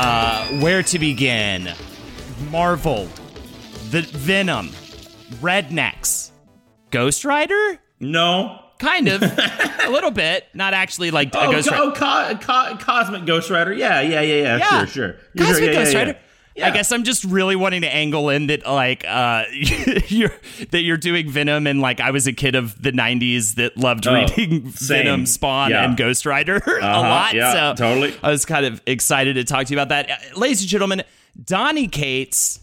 Uh, where to begin? Marvel, the Venom, Rednecks, Ghost Rider. No. Kind of, a little bit. Not actually like a Oh, Ghost co- Rider. oh co- co- Cosmic Ghost Rider. Yeah, yeah, yeah, yeah. Yeah. Sure, sure. Cosmic sure, yeah, Ghost yeah, Rider. Yeah. I guess I'm just really wanting to angle in that like uh you're that you're doing Venom and like I was a kid of the 90s that loved Oh, reading same. Venom, Spawn Yeah. and Ghost Rider a Uh-huh, lot. yeah, so totally. I was kind of excited to talk to you about that. Uh, Ladies and gentlemen, Donny Cates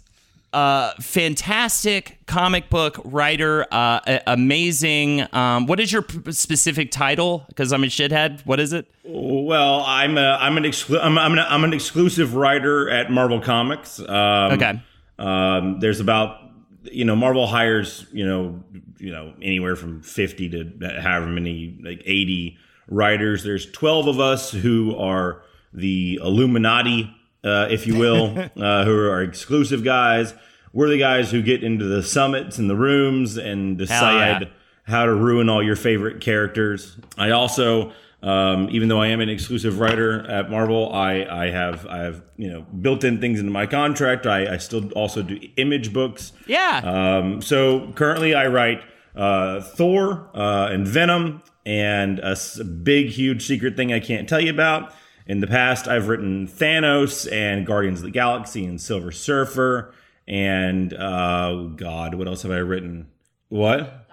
uh, fantastic comic book writer, uh, a- amazing. Um, what is your p- specific title? Because I'm a shithead. What is it? Well, I'm a, I'm an exclu- I'm I'm an, I'm an exclusive writer at Marvel Comics. Um, Okay. Um, there's about you know Marvel hires you know you know anywhere from 50 to however many like 80 writers. There's 12 of us who are the Illuminati, uh, if you will, uh, who are exclusive guys. We're the guys who get into the summits and the rooms and decide yeah. how to ruin all your favorite characters. I also, um, even though I am an exclusive writer at Marvel, I, I have I have you know built-in things into my contract. I, I still also do image books. Yeah. Um, so currently, I write uh, Thor uh, and Venom, and a big, huge secret thing I can't tell you about. In the past, I've written Thanos and Guardians of the Galaxy and Silver Surfer, and uh, God, what else have I written? What?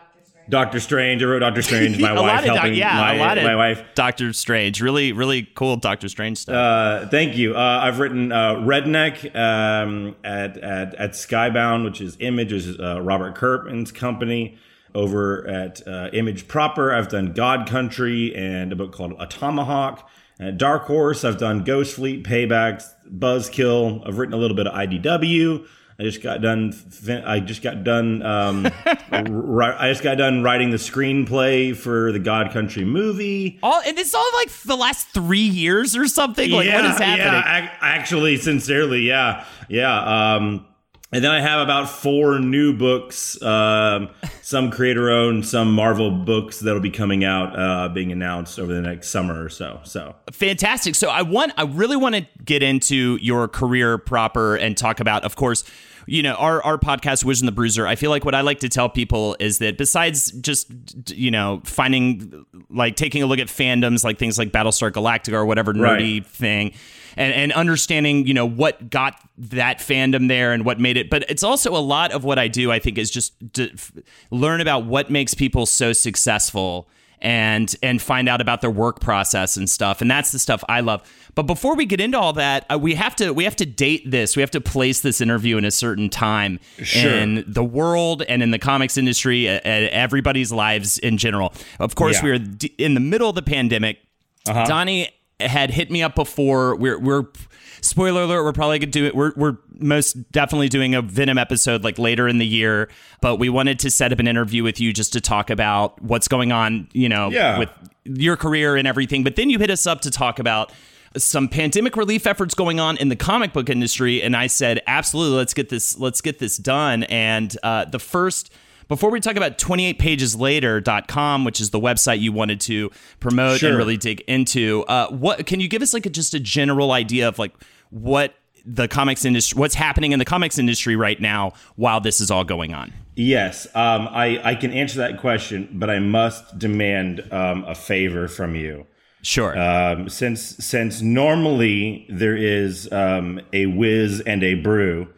Doctor Strange. I wrote Doctor Strange. My wife of doc- helping yeah, my, a lot of my wife Doctor Strange. Really, really cool Doctor Strange stuff. uh, thank you. Uh, I've written uh, Redneck um, at, at at Skybound, which is Image, which is uh, Robert Kirkman's company. Over at uh, Image proper, I've done God Country and a book called Atomahawk. At Dark Horse, I've done Ghost Fleet, Paybacks, Buzzkill. I've written a little bit of IDW. I just got done. I just got done. Um, ri- I just got done writing the screenplay for the God Country movie. all and it's all like the last three years or something. Like what is happening? Yeah, ac- actually, sincerely, yeah, yeah. Um, and then I have about four new books, um, some creator owned, some Marvel books that'll be coming out, uh, being announced over the next summer or so. So Fantastic. So I want, I really want to get into your career proper and talk about, of course, you know, our, our podcast, Wiz and the Bruiser. I feel like what I like to tell people is that besides just, you know, finding, like taking a look at fandoms, like things like Battlestar Galactica or whatever nerdy Right. thing, and, and understanding, you know, what got that fandom there and what made it. But it's also a lot of what I do, I think, is just learn about what makes people so successful and and find out about their work process and stuff and that's the stuff I love. But before we get into all that, uh, we have to we have to date this. We have to place this interview in a certain time Sure. in the world and in the comics industry and everybody's lives in general. Of course, Yeah. we are d- in the middle of the pandemic. Donny had hit me up before. We're we're spoiler alert. We're probably gonna do it. We're we're most definitely doing a Venom episode like later in the year. But we wanted to set up an interview with you just to talk about what's going on. You know, Yeah. with your career and everything. But then you hit us up to talk about some pandemic relief efforts going on in the comic book industry and i said absolutely let's get this let's get this done and uh, the first before we talk about 28pageslater.com which is the website you wanted to promote and really dig into uh, what can you give us like a, just a general idea of like what the comics industry, what's happening in the comics industry right now while this is all going on. Yes, um, I, I can answer that question, but I must demand um, a favor from you. Sure. Um, since since normally there is um, a whiz and a brew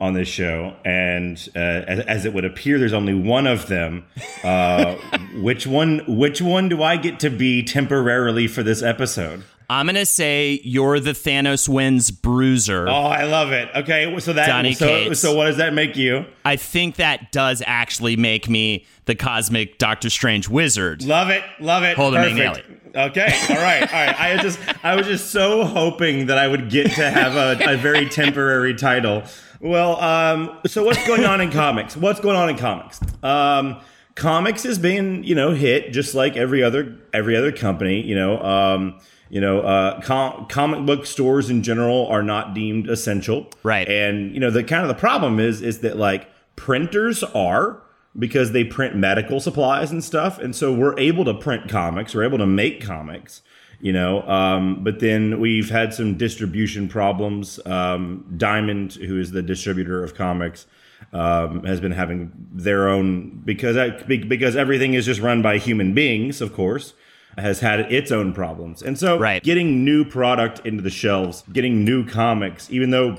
on this show, and uh, as, as, it would appear, there's only one of them. Uh, which one? Which one do I get to be temporarily for this episode? I'm gonna say you're the Thanos wins bruiser. Oh, I love it. Okay, so that Donny so, Cates. so what does that make you? I think that does actually make me the cosmic Doctor Strange wizard. Love it, love it. Hold Perfect. nail it. Okay, all right, all right. I just I was just so hoping that I would get to have a, a very temporary title. Well, um, so what's going on in comics? What's going on in comics? Um, comics is being you know hit just like every other every other company. You know. Um, you know, uh, com- comic book stores in general are not deemed essential, Right. And you know, the kind of the problem is is that like printers are because they print medical supplies and stuff, and so we're able to print comics, we're able to make comics, you know. Um, but then we've had some distribution problems. Um, Diamond, who is the distributor of comics. Um, has been having their own because I, because everything is just run by human beings, of course has had its own problems. And so Right. getting new product into the shelves, getting new comics, even though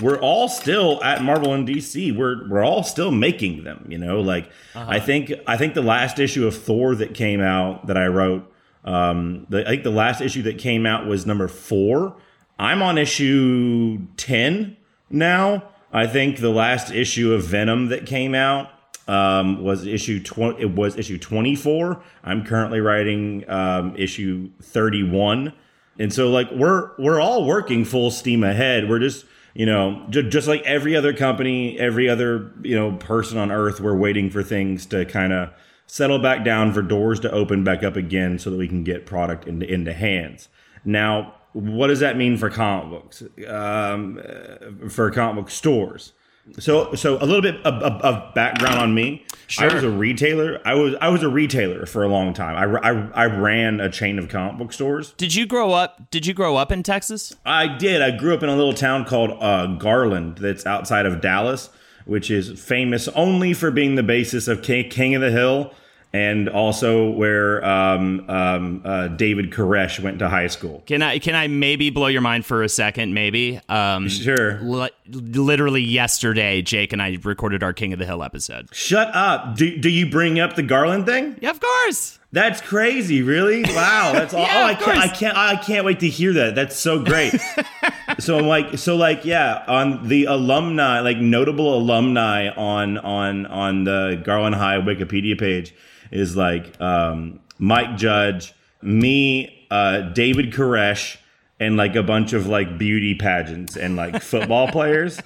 we're all still at Marvel and DC, we're we're all still making them, you know? Like I think I think the last issue of Thor that came out that I wrote um the, I think the last issue that came out was number 4. I'm on issue 10 now. I think the last issue of Venom that came out um, was issue 20 it was issue 24 i'm currently writing um, issue 31 and so like we're we're all working full steam ahead we're just you know j- just like every other company every other you know person on earth we're waiting for things to kind of settle back down for doors to open back up again so that we can get product into into hands now what does that mean for comic books um, uh, for comic book stores so, so a little bit of, of, of background on me. Sure. I was a retailer. I was I was a retailer for a long time. I, I, I ran a chain of comic book stores. Did you grow up? Did you grow up in Texas? I did. I grew up in a little town called uh, Garland that's outside of Dallas, which is famous only for being the basis of King, King of the Hill and also where um, um, uh, David Koresh went to high school. Can I can I maybe blow your mind for a second? Maybe. Um, Sure. li- literally yesterday, Jake and I recorded our King of the Hill episode. Shut up. Do, do you bring up the Garland thing? Yeah, of course. That's crazy, really? Wow, that's all. Yeah, oh, I can't, I can't, I can't wait to hear that. That's so great. so I'm like, so like, yeah, on the alumni, like notable alumni on on on the Garland High Wikipedia page is like um, Mike Judge, me, uh, David Koresh, and like a bunch of like beauty pageants and like football players.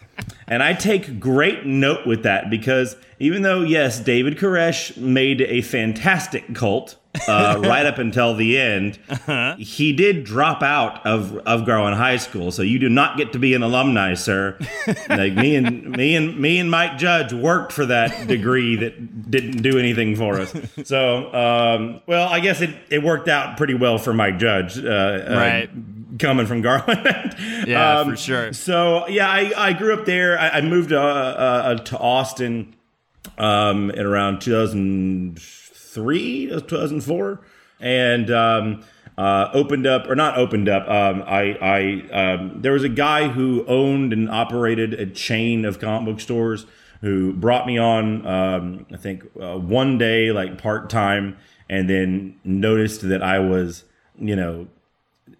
And I take great note with that because even though, yes, David Koresh made a fantastic cult uh, right up until the end, he did drop out of, of Garland High School. So you do not get to be an alumni, sir. like me and me and me and Mike Judge worked for that degree that didn't do anything for us. So, um, well, I guess it, it worked out pretty well for Mike Judge. Uh, uh, Right. Coming from Garland. Yeah, for sure. So yeah, I, I grew up there. I, I moved uh, uh, to Austin um, in around 2003, 2004, and um, uh, opened up or not opened up. Um, I, I um, there was a guy who owned and operated a chain of comic book stores who brought me on. Um, I think uh, one day, like part time, and then noticed that I was, you know,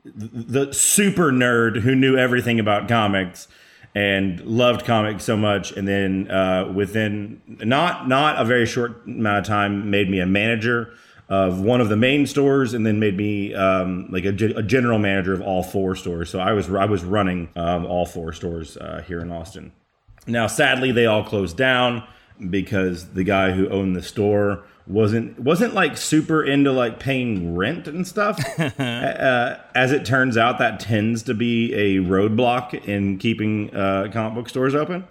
the super nerd who knew everything about comics and loved comics so much and then uh, within not not a very short amount of time made me a manager of one of the main stores and then made me um, like a, a general manager of all four stores. So i was i was running um, all four stores uh, here in austin. Now, sadly, they all closed down because the guy who owned the store wasn't wasn't like super into like paying rent and stuff. uh, as it turns out, that tends to be a roadblock in keeping uh, comic book stores open.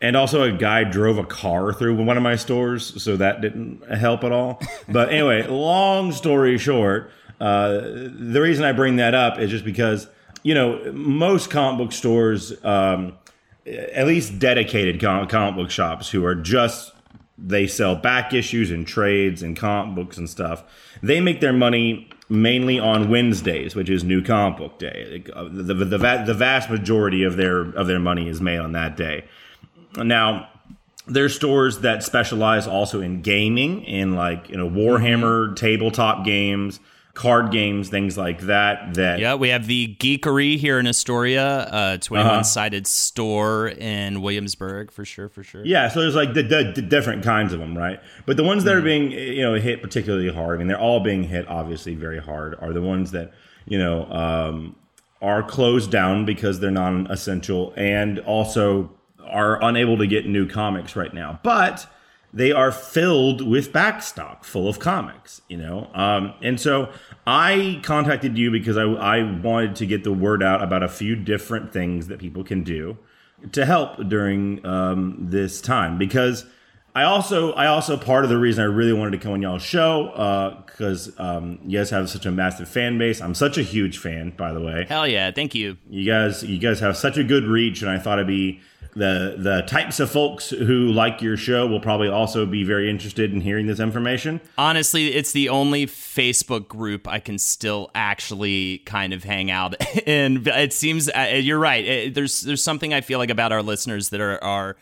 And also, a guy drove a car through one of my stores, so that didn't help at all. But anyway, long story short, uh, the reason I bring that up is just because you know, most comic book stores, um, at least dedicated comic, comic book shops who are just they sell back issues and trades and comic books and stuff. They make their money mainly on Wednesdays, which is New Comic Book Day. Uh, the, the, the, the vast majority of their of their money is made on that day. Now, there's stores that specialize also in gaming, in like you know Warhammer mm-hmm. tabletop games card games, things like that. That yeah, we have the Geekery here in Astoria, a 21 uh-huh. sided store in Williamsburg for sure, for sure. Yeah, so there's like the, the, the different kinds of them, right? But the ones that mm. are being you know hit particularly hard, I mean, they're all being hit obviously very hard, are the ones that you know um, are closed down because they're non-essential and also are unable to get new comics right now, but they are filled with backstock full of comics you know? Um, and so i contacted you because I, I wanted to get the word out about a few different things that people can do to help during um, this time because i also i also part of the reason i really wanted to come on y'all's show because uh, um, you guys have such a massive fan base. I'm such a huge fan by the way. Hell yeah. Thank you. You guys you guys have such a good reach and i thought it'd be the the types of folks who like your show will probably also be very interested in hearing this information. Honestly, it's the only Facebook group I can still actually kind of hang out in. It seems uh, you're right. It, there's there's something I feel like about our listeners that are are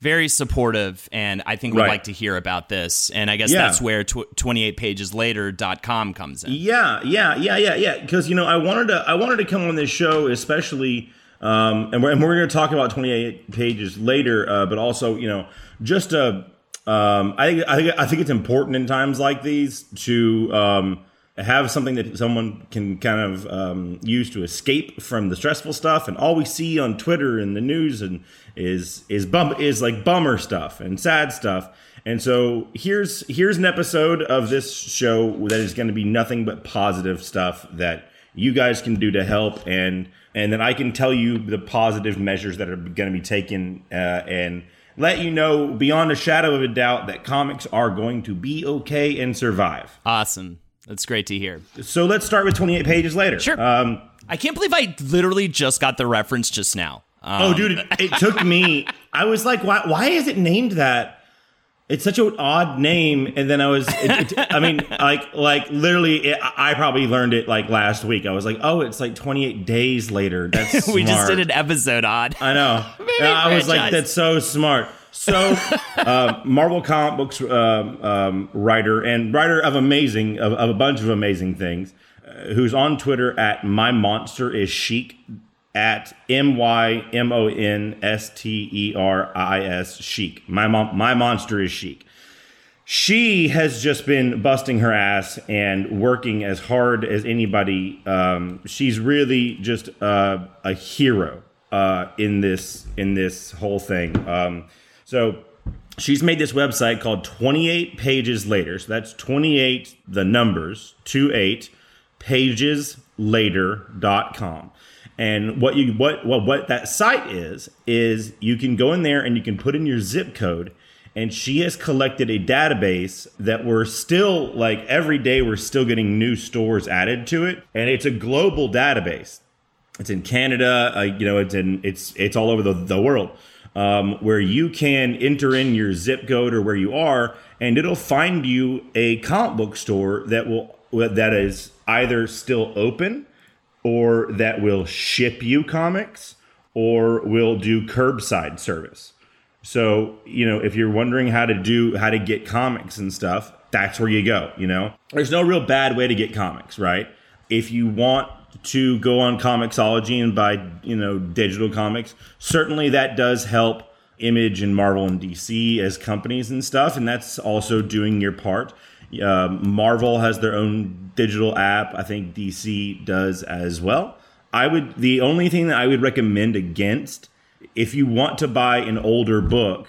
very supportive and I think we'd right. like to hear about this. And I guess yeah. that's where tw- 28 pages later.com comes in. Yeah, yeah, yeah, yeah, yeah. Cause you know, I wanted to, I wanted to come on this show, especially um, and we're, and we're going to talk about 28 pages later, uh, but also, you know, just a, um, I think, I think, I think it's important in times like these to, um, have something that someone can kind of um, use to escape from the stressful stuff. And all we see on Twitter and the news and is is bum is like bummer stuff and sad stuff. And so here's here's an episode of this show that is going to be nothing but positive stuff that you guys can do to help and and then I can tell you the positive measures that are going to be taken uh, and let you know beyond a shadow of a doubt that comics are going to be okay and survive. Awesome. That's great to hear. So let's start with 28 pages later. Sure. Um, I can't believe I literally just got the reference just now. Um, oh, dude, it, it took me. I was like, why, why is it named that? It's such an odd name and then i was it, it, i mean like like literally it, i probably learned it like last week. I was like oh it's like 28 days later. That's we just did an episode odd. I know. I was like that's so smart. So uh, marvel comic books um, um, writer and writer of amazing of, of, a bunch of amazing things uh, who's on twitter at my monster is chic at M Y M O N S T E R I S chic. My mom, my monster is chic. She has just been busting her ass and working as hard as anybody. Um, she's really just uh, a hero uh, in this in this whole thing. Um, so she's made this website called 28 pages later. So that's 28 the numbers, 28 pages later.com. And what you what what what that site is is you can go in there and you can put in your zip code. And she has collected a database that we're still like every day we're still getting new stores added to it. And it's a global database. It's in canada uh, you know it's in it's it's all over the, the world um, where you can enter in your zip code or where you are and it'll find you a comic book store that will that is either still open or that will ship you comics or will do curbside service. So, you know, if you're wondering how to do how to get comics and stuff, that's where you go, you know. There's no real bad way to get comics, right? If you want to go on Comixology and buy, you know, digital comics, certainly that does help Image and Marvel and DC as companies and stuff, and that's also doing your part. Uh, Marvel has their own digital app. I think DC does as well. I would the only thing that I would recommend against if you want to buy an older book,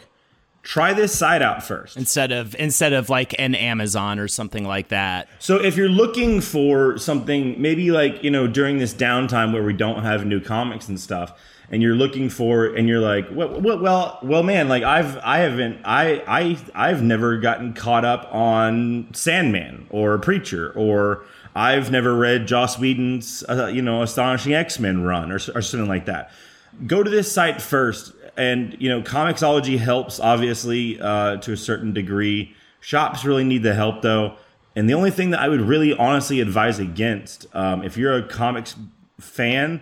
try this site out first instead of instead of like an Amazon or something like that. So if you're looking for something maybe like, you know, during this downtime where we don't have new comics and stuff, and you're looking for and you're like well, well well man like i've i haven't i i i've never gotten caught up on sandman or preacher or I've never read Joss Whedon's, uh, you know, Astonishing X Men run or, or something like that. Go to this site first, and you know, Comixology helps obviously uh, to a certain degree. Shops really need the help though, and the only thing that I would really honestly advise against, um, if you're a comics fan,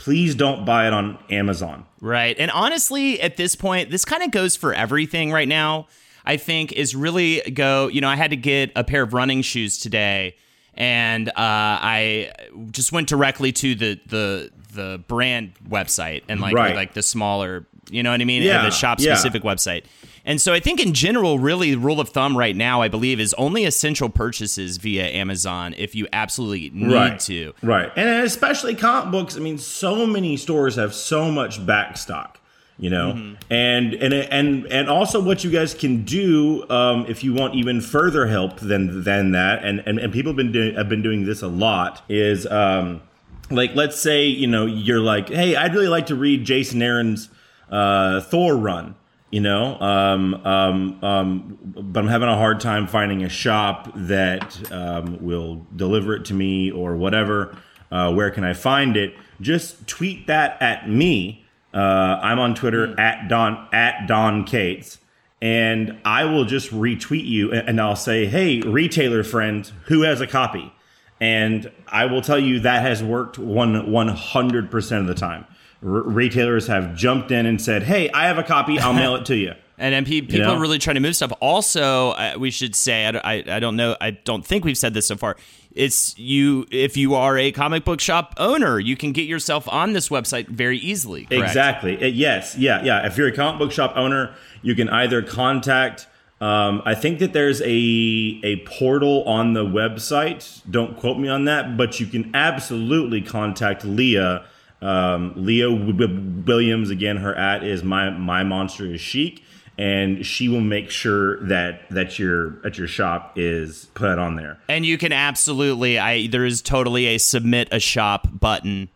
please don't buy it on Amazon. Right. And honestly, at this point, this kind of goes for everything right now. I think is really go, you know, I had to get a pair of running shoes today and uh, I just went directly to the the the brand website and like Right. like the smaller, you know what I mean, Yeah, the shop yeah. specific website. And so I think in general, really, rule of thumb right now, I believe, is only essential purchases via Amazon if you absolutely need right. to. Right. And especially comic books. I mean, so many stores have so much back stock, you know, Mm-hmm. and and and and also what you guys can do um, if you want even further help than than that, and and, and people have been doing have been doing this a lot is um, like let's say you know you're like, hey, I'd really like to read Jason Aaron's uh, Thor run. You know, um, um, um, but I'm having a hard time finding a shop that um, will deliver it to me or whatever. Uh, where can I find it? Just tweet that at me. Uh, I'm on Twitter at Don at Don Cates, and I will just retweet you and, I'll say, "Hey, retailer friend, who has a copy?" And I will tell you that has worked one one hundred percent of the time. R- retailers have jumped in and said, "Hey, I have a copy. I'll mail it to you." And pe- people know? are really trying to move stuff. Also, uh, we should say, I, I, I don't know, I don't think we've said this so far. It's you, if you are a comic book shop owner, you can get yourself on this website very easily. Correct? Exactly. Yes. Yeah. Yeah. If you're a comic book shop owner, you can either contact. Um, I think that there's a a portal on the website. Don't quote me on that, but you can absolutely contact Leah. Um, W- Williams. Again, her at is my my monster is chic, and she will make sure that that your that your shop is put on there. And you can absolutely, I there is totally a submit a shop button.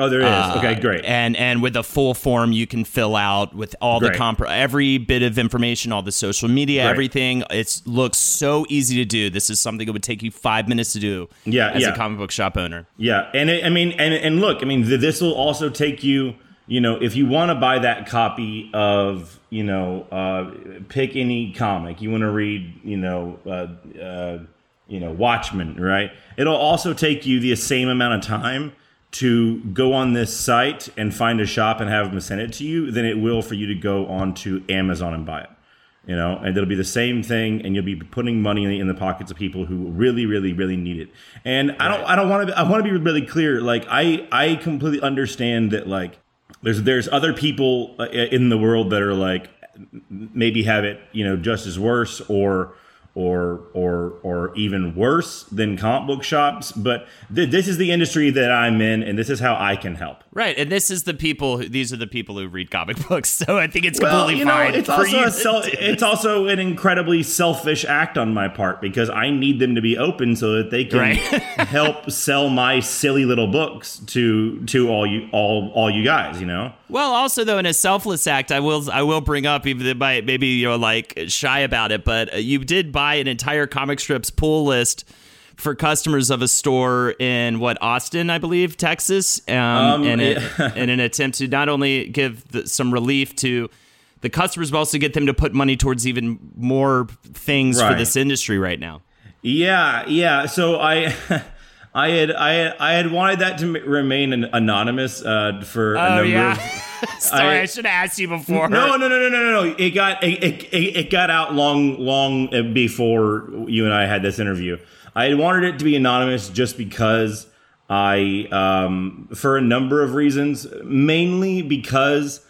Oh, there is. Uh, okay, great. And and with a full form you can fill out with all the comp every bit of information, all the social media, Right. everything. It looks so easy to do. This is something that would take you five minutes to do. Yeah, as yeah. a comic book shop owner. Yeah, and it, I mean, and and look, I mean, th- this will also take you. You know, if you want to buy that copy of, you know, uh, pick any comic you want to read, you know, uh, uh, you know, Watchmen, right? It'll also take you the same amount of time to go on this site and find a shop and have them send it to you than it will for you to go onto Amazon and buy it. You know and it'll be the same thing and you'll be putting money in the, in the pockets of people who really really really need it. And i don't i don't want to i want to be really clear like i i completely understand that like there's there's other people uh, in the world that are like maybe have it you know just as worse or or or or even worse than comp book shops but th- this is the industry that i'm in and this is how i can help Right, and this is the people. Who, these are the people who read comic books. So I think it's Well, completely you know, fine. it's for also sel- it's also an incredibly selfish act on my part because I need them to be open so that they can Right. help sell my silly little books to to all you all all you guys. You know, Well, also though, in a selfless act, I will I will bring up even might maybe you're like shy about it, but uh, you did buy an entire comic strips pull list for customers of a store in what Austin, I believe, Texas, um, Um, in, a, yeah. in an attempt to not only give the, some relief to the customers, but also get them to put money towards even more things for this industry right now. yeah, yeah. So I. I had I had, I had wanted that to m- remain an anonymous uh, for a Oh number yeah, of sorry, I, I- should have asked you before. No, no, no, no, no, no. It got it, it, it it got out long, long uh, before you and I had this interview. I had wanted it to be anonymous just because I, um, for a number of reasons, mainly because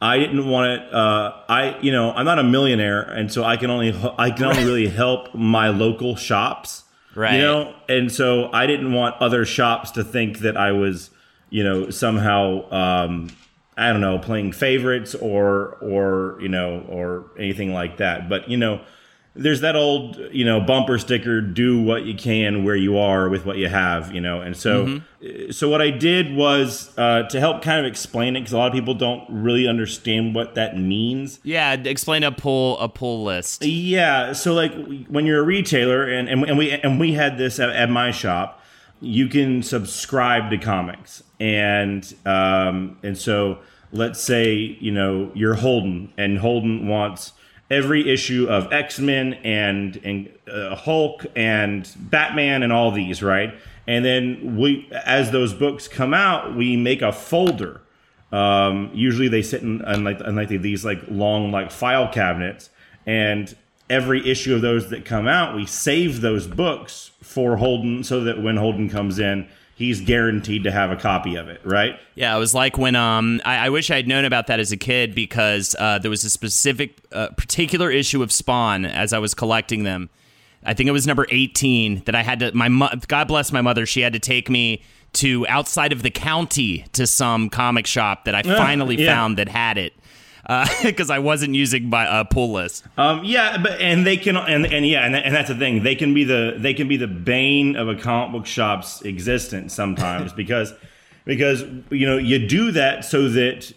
I didn't want it. Uh, I, you know, I'm not a millionaire, and so I can only I can only really help my local shops. Right. You know, and so I didn't want other shops to think that I was, you know, somehow um, I don't know, playing favorites or or you know or anything like that. But you know, there's that old you know bumper sticker: "Do what you can where you are with what you have." You know, and so Mm-hmm. so what I did was uh, to help kind of explain it because a lot of people don't really understand what that means. Yeah, explain a pull a pull list. Yeah, so like when you're a retailer, and and, and we and we had this at, at my shop. you can subscribe to comics, and um, and so let's say you know you're Holden, and Holden wants every issue of X Men and and uh, Hulk and Batman and all these, right? And then we, as those books come out, we make a folder. Um, usually they sit in, in like in like these like long like file cabinets, and every issue of those that come out, we save those books for Holden so that when Holden comes in, he's guaranteed to have a copy of it, right? Yeah, it was like when um I, I wish I had known about that as a kid because uh, there was a specific uh, particular issue of Spawn as I was collecting them. I think it was number 18 that I had to my mo- God bless my mother, she had to take me to outside of the county to some comic shop that I finally yeah. found that had it. Because I wasn't using my uh, pull list. Um, yeah, but and they can and and yeah, and, and that's the thing. They can be the they can be the bane of a comic book shop's existence sometimes because because you know you do that so that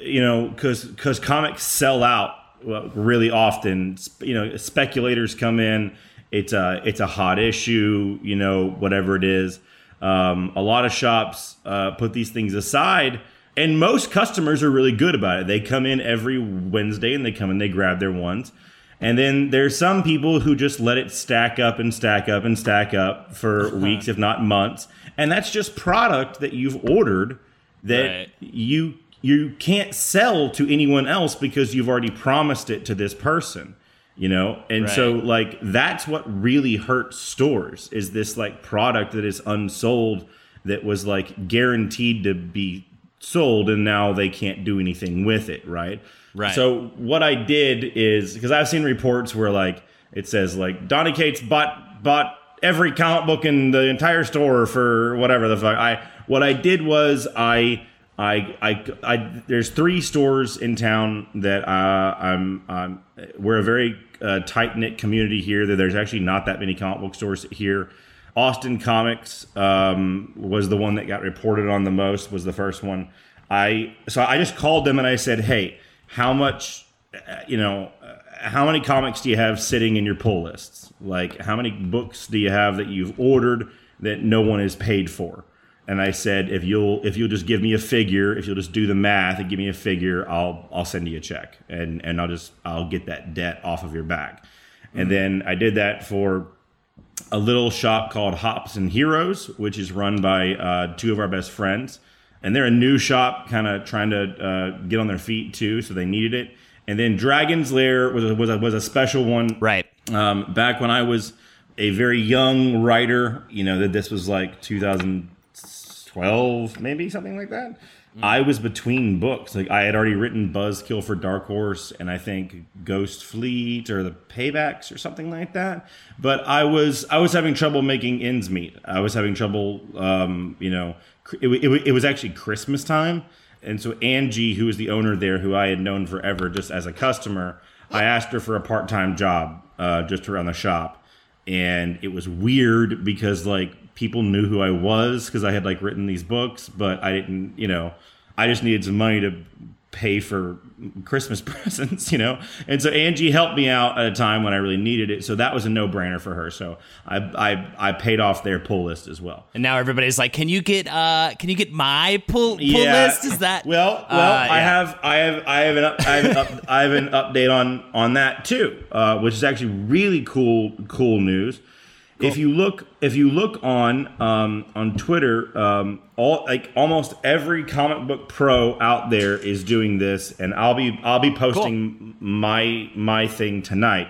you know because because comics sell out well, really often. You know, speculators come in. It's a it's a hot issue. You know, whatever it is. Um, a lot of shops uh, put these things aside and most customers are really good about it. They come in every Wednesday and they come and they grab their ones. And then there's some people who just let it stack up and stack up and stack up for weeks, if not months. And that's just product that you've ordered that Right. you you can't sell to anyone else because you've already promised it to this person. You know? And so like that's what really hurts stores is this like product that is unsold that was like guaranteed to be sold and now they can't do anything with it, right? Right. So what I did is because I've seen reports where like it says like Donny Cates bought bought every comic book in the entire store for whatever the fuck. I what I did was I I I, I there's three stores in town that uh, I'm um, we're a very uh, tight knit community here. That there's actually not that many comic book stores here. Austin Comics um, was the one that got reported on the most. Was the first one. I so I just called them and I said, "Hey, how much, uh, you know, uh, how many comics do you have sitting in your pull lists? Like, how many books do you have that you've ordered that no one has paid for?" And I said, "If you'll if you'll just give me a figure, if you'll just do the math and give me a figure, I'll I'll send you a check and and I'll just I'll get that debt off of your back." And then I did that for a little shop called Hops and Heroes, which is run by uh, two of our best friends. And they're a new shop, kind of trying to uh, get on their feet too, so they needed it. And then Dragon's Lair was a, was a, was a special one. Right. Um, back when I was a very young writer, you know, that this was like 2012, maybe something like that. I was between books. Like I had already written Buzzkill for Dark Horse and I think Ghost Fleet or the Paybacks or something like that. But I was I was having trouble making ends meet. I was having trouble, um, you know. It, it, it was actually Christmas time, and so Angie, who was the owner there, who I had known forever just as a customer, I asked her for a part time job uh, just around the shop, and it was weird because like people knew who I was because I had like written these books, but I didn't, you know, I just needed some money to pay for Christmas presents, you know. And so Angie helped me out at a time when I really needed it, so that was a no brainer for her. So I I I paid off their pull list as well. And now everybody's like, "Can you get uh can you get my pull, pull list? Is that well? Well, Uh, I have, I have, I have an, up, I have an, up, I have an update on on that too, uh, which is actually really cool, cool news. If you look, if you look on um, on Twitter, um, all like almost every comic book pro out there is doing this, and I'll be I'll be posting my my thing tonight.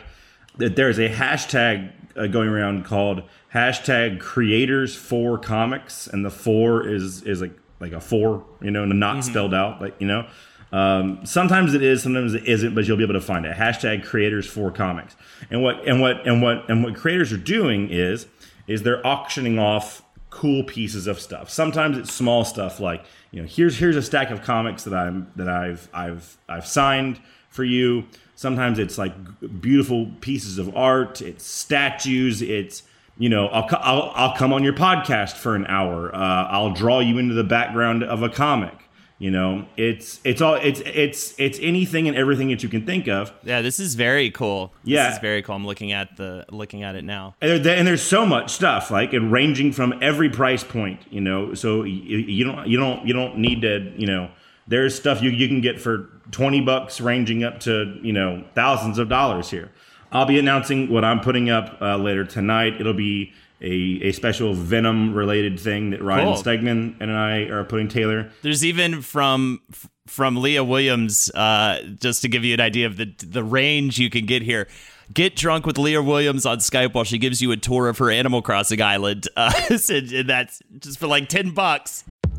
That there's a hashtag uh, going around called hashtag creators for comics, and the four is is like like a four, you know, not spelled out, like you know. Um, sometimes it is, sometimes it isn't, but you'll be able to find it. Hashtag creators for comics. And what and what and what and what creators are doing is is they're auctioning off cool pieces of stuff. Sometimes it's small stuff like, you know, here's here's a stack of comics that I'm that I've I've I've signed for you. Sometimes it's like beautiful pieces of art, it's statues, it's you know, I'll, I'll I'll come on your podcast for an hour. Uh, I'll draw you into the background of a comic. You know, it's it's all it's it's it's anything and everything that you can think of. Yeah, this is very cool. Yeah. This is very cool. I'm looking at the looking at it now. And, there, and there's so much stuff like and ranging from every price point. You know, so you, you don't you don't you don't need to you know. There's stuff you you can get for twenty bucks, ranging up to you know thousands of dollars here. I'll be announcing what I'm putting up uh, later tonight. It'll be a, a special Venom related thing that Ryan Cool. Stegman and I are putting Taylor. There's even from from Leah Williams, uh, just to give you an idea of the the range you can get here. Get drunk with Leah Williams on Skype while she gives you a tour of her Animal Crossing island. Uh, and that's just for like ten bucks.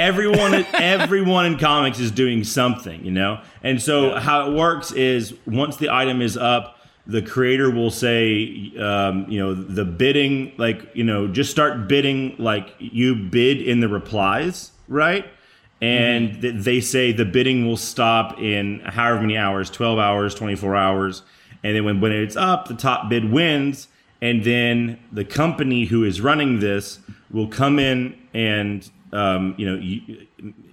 Everyone everyone in comics is doing something you know? And so how it works is once the item is up the creator will say um, you know the bidding like you know just start bidding like you bid in the replies right? And th- they say the bidding will stop in however many hours 12 hours 24 hours. And then when, when it's up the top bid wins. And then the company who is running this will come in and um, you know you,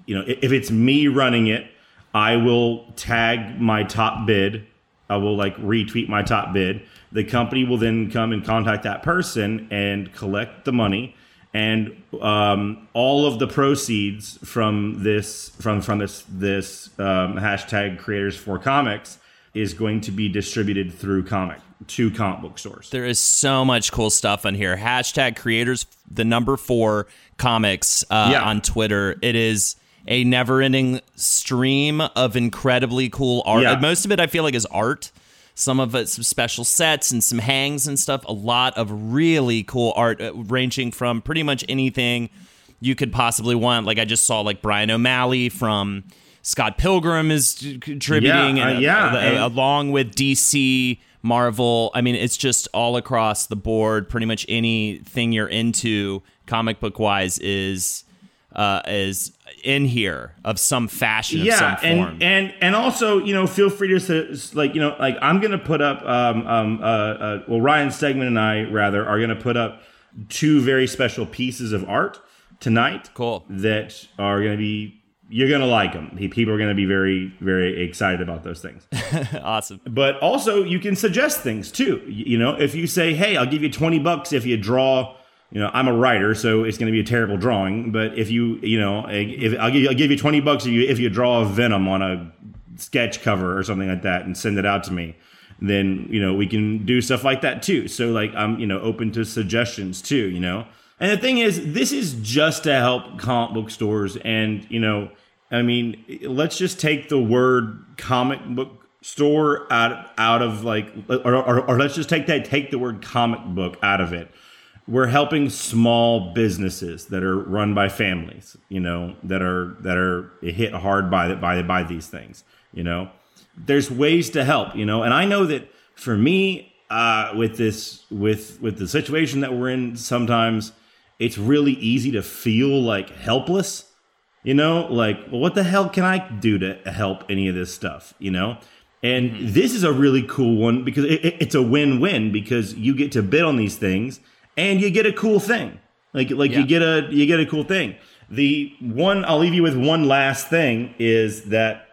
you know if it's me running it i will tag my top bid. I will like retweet my top bid. The company will then come and contact that person and collect the money. And um, all of the proceeds from this from from this this um, hashtag creators for comics is going to be distributed through comic to comic book stores There is so much cool stuff on here. Hashtag creators, the number four comics uh, Yeah. on Twitter. It is a never ending stream of incredibly cool art. Yeah. Most of it, I feel like, is art. Some of it, some special sets and some hangs and stuff. A lot of really cool art, uh, ranging from pretty much anything you could possibly want. Like I just saw, like Bryan O'Malley from Scott Pilgrim is contributing, Yeah, uh, and, yeah, uh, and- along with DC, Marvel. I mean, it's just all across the board. Pretty much anything you're into, comic book wise, is uh, is in here of some fashion, of some yeah form. and and and also you know feel free to like you know like i'm gonna put up um um uh, uh well ryan stegman and i rather are gonna put up two very special pieces of art tonight Cool. that are gonna be you're gonna like them people are gonna be very very excited about those things. Awesome. but also you can suggest things too. You know if you say hey i'll give you 20 bucks if you draw you know i'm a writer so it's going to be a terrible drawing but if you you know eh, if i'll give you, I'll give you 20 bucks if you if you draw a venom on a sketch cover or something like that and send it out to me then you know we can do stuff like that too. So like i'm you know open to suggestions too you know and the thing is this is just to help comic book stores and you know i mean let's just take the word comic book store out out of like or, or, or let's just take that take the word comic book out of it. We're helping small businesses that are run by families you know that are that are hit hard by by by these things you know? There's ways to help you know? And i know that for me uh with this with with the situation that we're in sometimes it's really easy to feel like helpless you know? Like well, what the hell can i do to help any of this stuff you know? And this is a really cool one because it, it- it's a win-win because you get to bid on these things and you get a cool thing. Like like Yeah. you get a you get a cool thing. The one i'll leave you with one last thing is that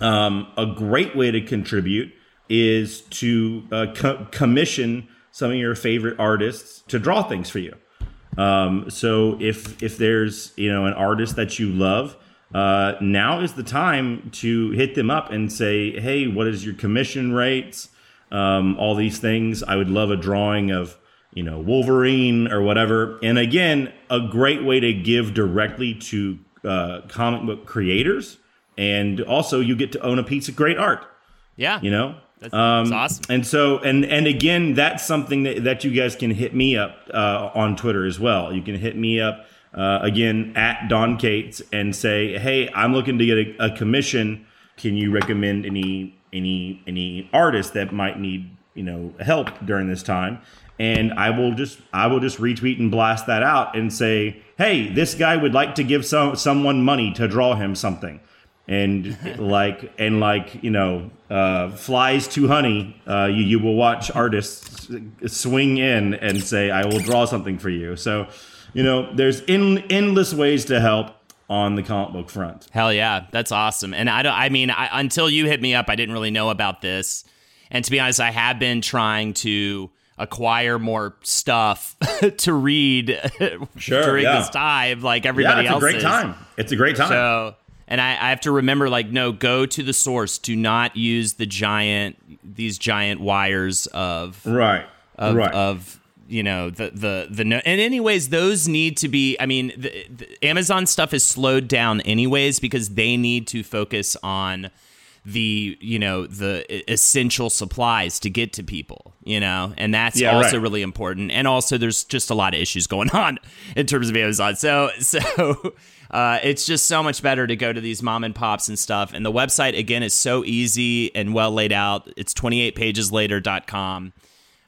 um, a great way to contribute is to uh, co- commission some of your favorite artists to draw things for you. Um, so if if there's you know an artist that you love, uh, now is the time to hit them up and say, hey, what is your commission rates? Um, all these things. I would love a drawing of you know Wolverine or whatever. And again, a great way to give directly to uh, comic book creators, and also you get to own a piece of great art. Yeah, You know, that's, um, that's awesome. and so, and and again, that's something that, that you guys can hit me up uh, on Twitter as well. You can hit me up uh, again at Don Cates and say, "Hey, I'm looking to get a, a commission. Can you recommend any any any artist that might need you know help during this time?" And I will just I will just retweet and blast that out and say, "Hey, this guy would like to give some someone money to draw him something." And like and like you know uh, flies to honey uh, you, you will watch artists swing in and say i will draw something for you so you know there's in, endless ways to help on the comic book front Hell yeah, that's awesome. And I don't. I mean, I, until you hit me up, I didn't really know about this. And to be honest, I have been trying to acquire more stuff to read Sure, during yeah. this time, like yeah everybody it's a else. great is. time it's a great time So, and I, I have to remember, like, no, go to the source. Do not use the giant, these giant wires of right of, right of you know the the the no- and anyways those need to be i mean the, the amazon stuff is slowed down anyways because they need to focus on the you know the essential supplies to get to people you know and that's Yeah, also right. really important and also there's just a lot of issues going on in terms of amazon so so uh, it's just so much better to go to these mom and pops and stuff and the website again is so easy and well laid out it's 28 pages later.com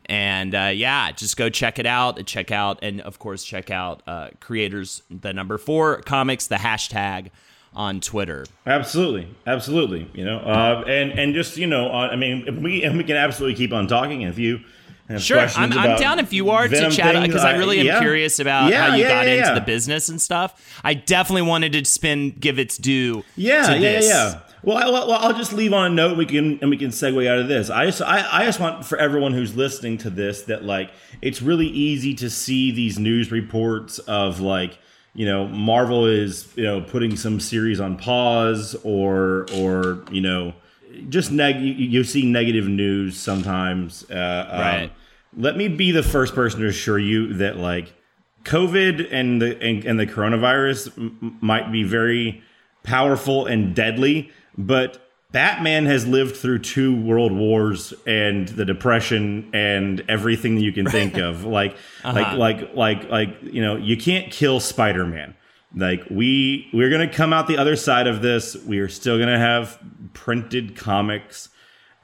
and uh, yeah, just go check it out. Check out, and of course, check out uh, creators the number four comics, the hashtag on Twitter. Absolutely, absolutely. You know, uh, and and just you know, uh, I mean, we and we can absolutely keep on talking. If you Sure, I'm, I'm down if you are to chat because I really am yeah. curious about Yeah, how you yeah, got into the business and stuff. I definitely wanted to spin give its due. Yeah, yeah, yeah. Well, I, well, I'll just leave on a note. We can and we can segue out of this. I just, I, I just want for everyone who's listening to this that like it's really easy to see these news reports of like you know Marvel is you know putting some series on pause or or you know just neg you, you see negative news sometimes. Uh, um, Right. let me be the first person to assure you that like COVID and the and, and the coronavirus m- might be very powerful and deadly, but Batman has lived through two world wars and the depression and everything that you can think of. Like like like like like you know, you can't kill Spider-Man. Like we we're going to come out the other side of this. We are still going to have printed comics.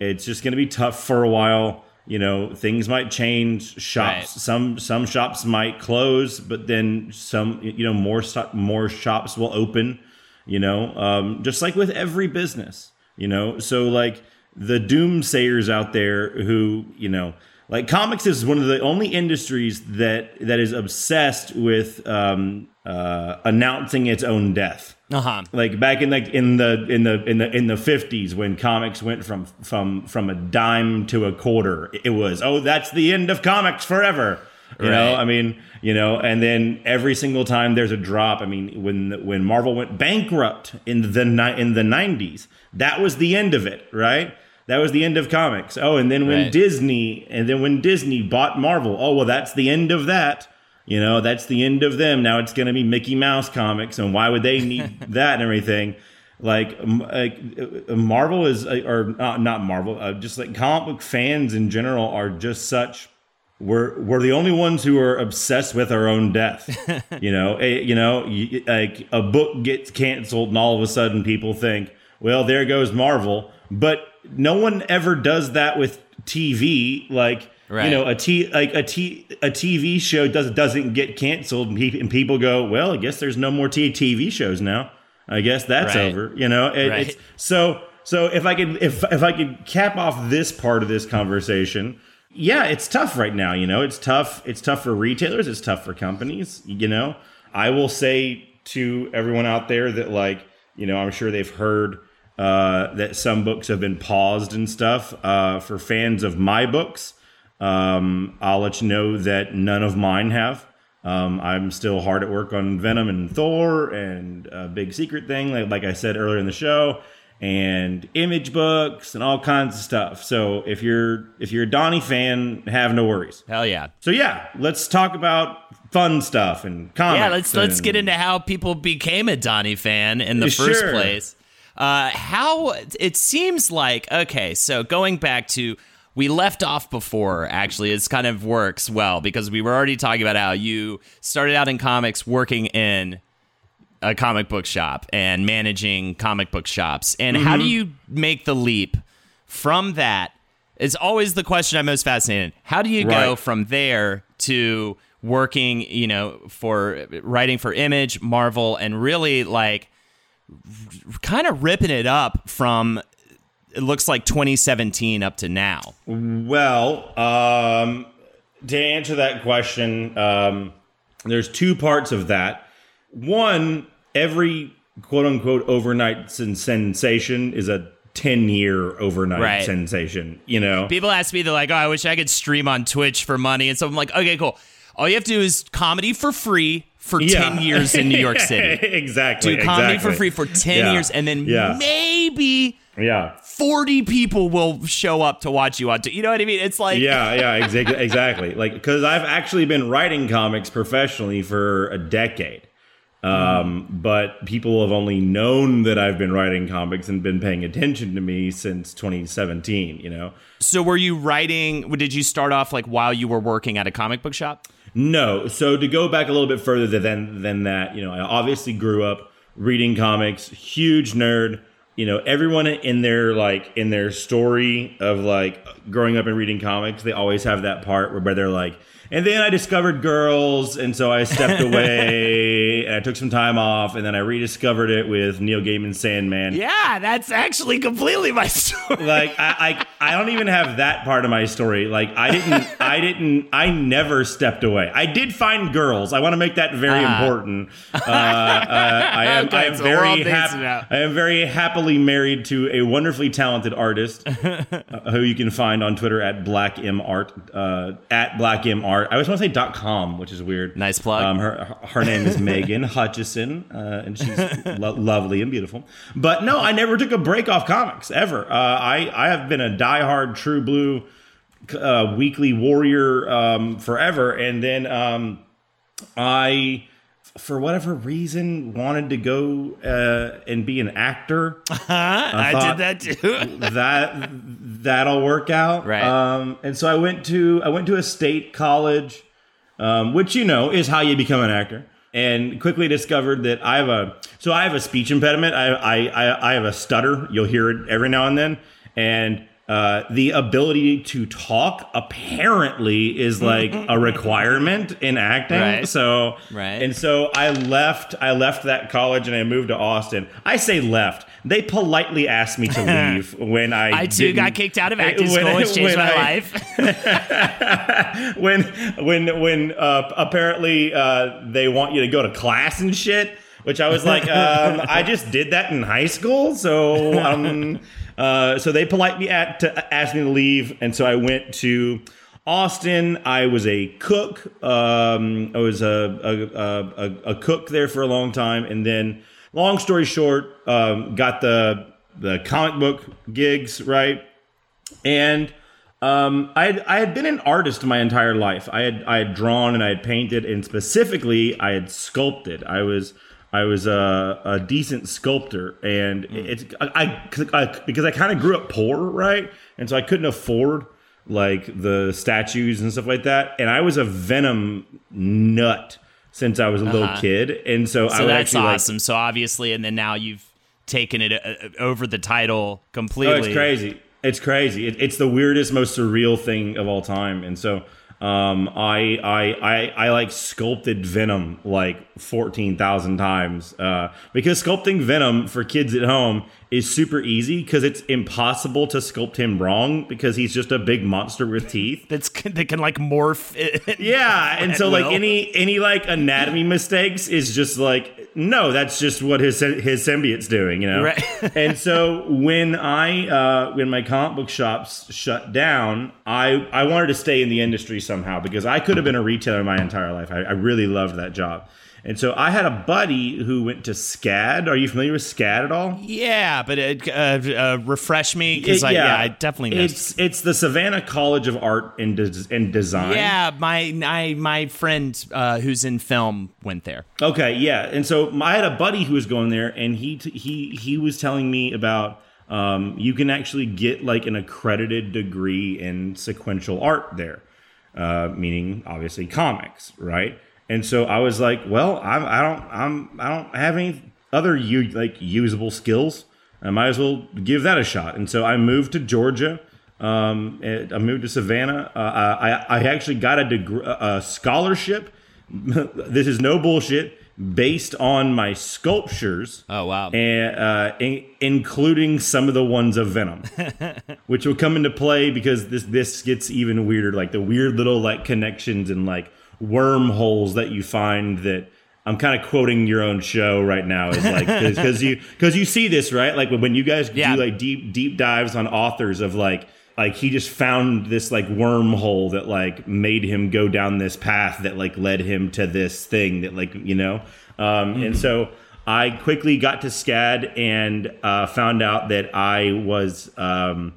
It's just going to be tough for a while. You know, things might change. Shops, Right. some some shops might close, but then some, you know, more more shops will open. You know, um, just like with every business. You know, so like the doomsayers out there who, you know, like comics is one of the only industries that that is obsessed with um, uh, announcing its own death. Uh huh. like back in like in the in the in the in the 50s when comics went from from from a dime to a quarter it was oh that's the end of comics forever. You know i mean you know and then every single time there's a drop i mean when when marvel went bankrupt in the ni- in the 90s that was the end of it right that was the end of comics oh and then when Right. disney and then when disney bought marvel oh well that's the end of that you know, that's the end of them. Now it's going to be Mickey Mouse comics, and why would they need that and everything? Like, like uh, Marvel is, uh, or not, not Marvel, uh, just like comic book fans in general are just such. We're we're the only ones who are obsessed with our own death. you know, Eh, you know, you, like a book gets canceled, and all of a sudden people think, well, there goes Marvel. But no one ever does that with TV. Like, Right. you know, a t like a t a TV show does doesn't get canceled, and, pe- and people go, well, I guess there's no more t- TV shows now. I guess that's Right. over. You know, It- Right. so so if I could if if I could cap off this part of this conversation, yeah, it's tough right now. You know, it's tough. It's tough for retailers. It's tough for companies. You know, I will say to everyone out there that like you know, I'm sure they've heard uh, that some books have been paused and stuff. Uh, for fans of my books, um, I'll let you know that none of mine have. Um, I'm still hard at work on Venom and Thor and a big secret thing, like, like I said earlier in the show, and image books and all kinds of stuff. So if you're if you're a Donny fan, have no worries. Hell yeah. So yeah, let's talk about fun stuff and comics. Yeah, let's let's get into how people became a Donny fan in the Sure. first place. Uh, how it seems like okay, so going back to we left off before actually it's kind of works well because we were already talking about how you started out in comics working in a comic book shop and managing comic book shops. And how Mm-hmm. do you make the leap from that? It's always the question I'm most fascinated. How do you go from there to working, you know, for writing for Image, Marvel, and really like kind of ripping it up from it looks like 2017 up to now. Well, um, to answer that question, um, there's two parts of that. One, every quote unquote overnight sen- sensation is a 10 year overnight Right. sensation, you know? People ask me, they're like, oh, I wish I could stream on Twitch for money. And so I'm like, okay, cool. All you have to do is comedy for free for 10 years in New York City. exactly. Do comedy for free for 10 Yeah. years, and then Yeah. maybe Yeah. 40 people will show up to watch you on. T- you know what I mean? It's like, yeah, yeah, exactly, exactly. Like, because I've actually been writing comics professionally for a decade, um, but people have only known that I've been writing comics and been paying attention to me since 2017. You know, So were you writing? Did you start off like while you were working at a comic book shop? No. So to go back a little bit further than than that, you know, I obviously grew up reading comics, huge nerd. You know, everyone in their like in their story of like growing up and reading comics, they always have that part where they're like, and then I discovered girls, and so I stepped away and I took some time off, and then I rediscovered it with Neil Gaiman's Sandman. Yeah, that's actually completely my story. like I, I I don't even have that part of my story. Like I didn't I didn't I never stepped away. I did find girls. I want to make that very important. Uh, uh, I am Okay, I am so very happy. I am very happily married to a wonderfully talented artist uh, who you can find on Twitter at Black M Art uh, at Black M Art. I always want to say dot .com, which is weird. Nice plug. Um, her her name is Megan Hutchison, uh, and she's lo- lovely and beautiful. But no, I never took a break off comics ever. Uh, I I have been a diehard True Blue uh, weekly warrior um, forever, and then um, I. For whatever reason, wanted to go uh, and be an actor. I thought- did that too. that that'll work out. Right. Um, and so I went to I went to a state college, um, which you know is how you become an actor. And quickly discovered that I have a so I have a speech impediment. I I I, I have a stutter. You'll hear it every now and then. And uh, the ability to talk apparently is like a requirement in acting. Right. So Right. and so I left. I left that college and I moved to Austin. I say left. They politely asked me to leave when I. I too got kicked out of acting when- school. It's changed my I- life. when when when uh, apparently uh, they want you to go to class and shit. Which I was like, um, I just did that in high school, so um, uh, so they politely at, to asked me to leave, and so I went to Austin. I was a cook. Um, I was a a, a a a cook there for a long time, and then, long story short, um, got the the comic book gigs right and um, I had, I had been an artist my entire life. I had I had drawn and I had painted, and specifically I had sculpted. I was I was a, a decent sculptor, and it's I, I, I because I kind of grew up poor, right? And so I couldn't afford like the statues and stuff like that. And I was a Venom nut since I was a little kid, and so, I so would that's actually like, awesome. so obviously, and then now you've taken it uh, uh, over the title completely. Oh, it's crazy. It's crazy. It, it's the weirdest, most surreal thing of all time. And so, um, I, I, I, I like sculpted Venom like fourteen thousand times. Uh, because sculpting Venom for kids at home is super easy because it's impossible to sculpt him wrong because he's just a big monster with teeth. That's that can like morph. Yeah, and so like will. any any like anatomy mistakes is just like no, that's just what his his symbiote's doing, you know. Right. and so when I uh, when my comic book shops shut down, I I wanted to stay in the industry somehow because I could have been a retailer my entire life. I, I really loved that job. And so I had a buddy who went to SCAD. Are you familiar with SCAD at all? Yeah, but it, uh, uh, refresh me because I, yeah, I definitely missed. It's it's the Savannah College of Art and, Des- and Design. Yeah, my my my friend uh, who's in film went there. Okay, yeah, and so I had a buddy who was going there, and he t- he he was telling me about. Um, you can actually get like an accredited degree in sequential art there, uh, meaning obviously comics, right? And so I was like, well, I'm, I don't, I'm, I don't have any other u- like usable skills. I might as well give that a shot. And so I moved to Georgia. Um, I moved to Savannah. Uh, I, I actually got a, degree, a scholarship. this is no bullshit. Based on my sculptures. Oh wow! And uh, in, including some of the ones of Venom, which will come into play because this this gets even weirder. Like the weird little like connections and like wormholes that you find that I'm kind of quoting your own show right now is like because you because you see this right like when you guys yeah. do like deep deep dives on authors of like like he just found this like wormhole that like made him go down this path that like led him to this thing that like you know um mm-hmm. and so I quickly got to SCAD and uh, found out that I was um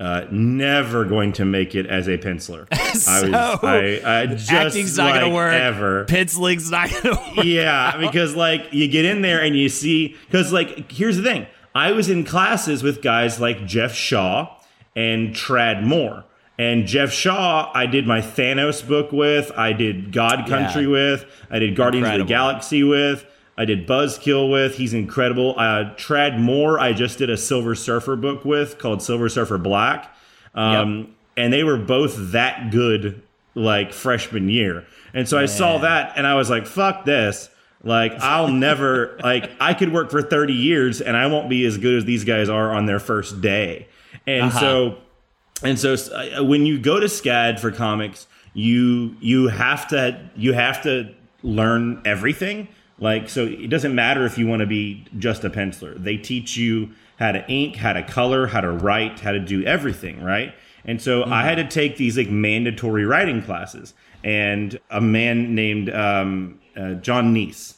uh, never going to make it as a penciler. so, I was, I, I just acting's not like gonna work. Ever penciling's not gonna work. Yeah, because like you get in there and you see, because like here's the thing: I was in classes with guys like Geoff Shaw and Tradd Moore. And Geoff Shaw, I did my Thanos book with. I did God Country yeah. with. I did Guardians Incredible. of the Galaxy with. I did Buzzkill with. He's incredible. Uh, Tradd Moore, I just did a Silver Surfer book with called Silver Surfer Black. Um, yep. And they were both that good, like freshman year. And so I saw that and I was like, fuck this. Like, I'll never, like, I could work for 30 years and I won't be as good as these guys are on their first day. And uh-huh. so, and so uh, when you go to SCAD for comics, you, you have to, you have to learn everything like, so it doesn't matter if you want to be just a penciler. They teach you how to ink, how to color, how to write, how to do everything, right? And so mm-hmm. I had to take these like mandatory writing classes. And a man named um, uh, John Kneece,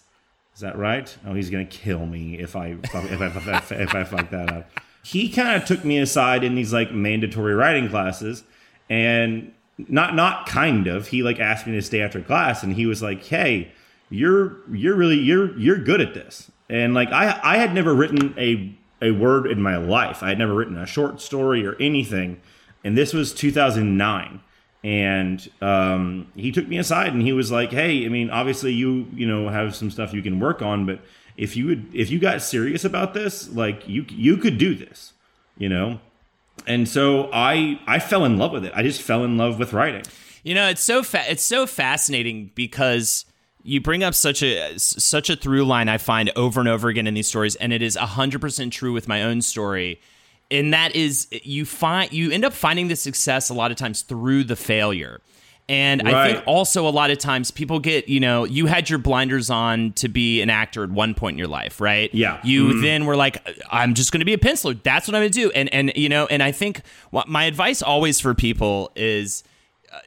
is that right? Oh, he's gonna kill me if I if I, if I, if I, if I fuck that up. He kind of took me aside in these like mandatory writing classes, and not not kind of. He like asked me to stay after class, and he was like, "Hey." You're you're really you're you're good at this. And like I I had never written a a word in my life. I had never written a short story or anything. And this was 2009 and um, he took me aside and he was like hey i mean obviously you you know have some stuff you can work on but if you would if you got serious about this like you you could do this you know and so i i fell in love with it i just fell in love with writing you know it's so fa- it's so fascinating because you bring up such a such a through line I find over and over again in these stories, and it is hundred percent true with my own story. And that is you find you end up finding the success a lot of times through the failure. And right. I think also a lot of times people get, you know, you had your blinders on to be an actor at one point in your life, right? Yeah. You mm-hmm. then were like, I'm just going to be a penciler. That's what I'm going to do. And and you know, and I think what my advice always for people is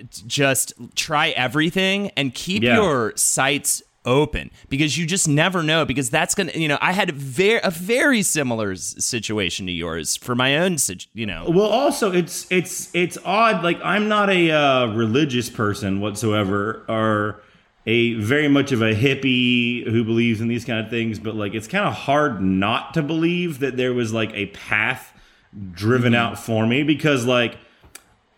just try everything and keep yeah. your sights open because you just never know because that's gonna you know i had a very a very similar situation to yours for my own you know well also it's it's it's odd like i'm not a uh, religious person whatsoever or a very much of a hippie who believes in these kind of things but like it's kind of hard not to believe that there was like a path driven mm-hmm. out for me because like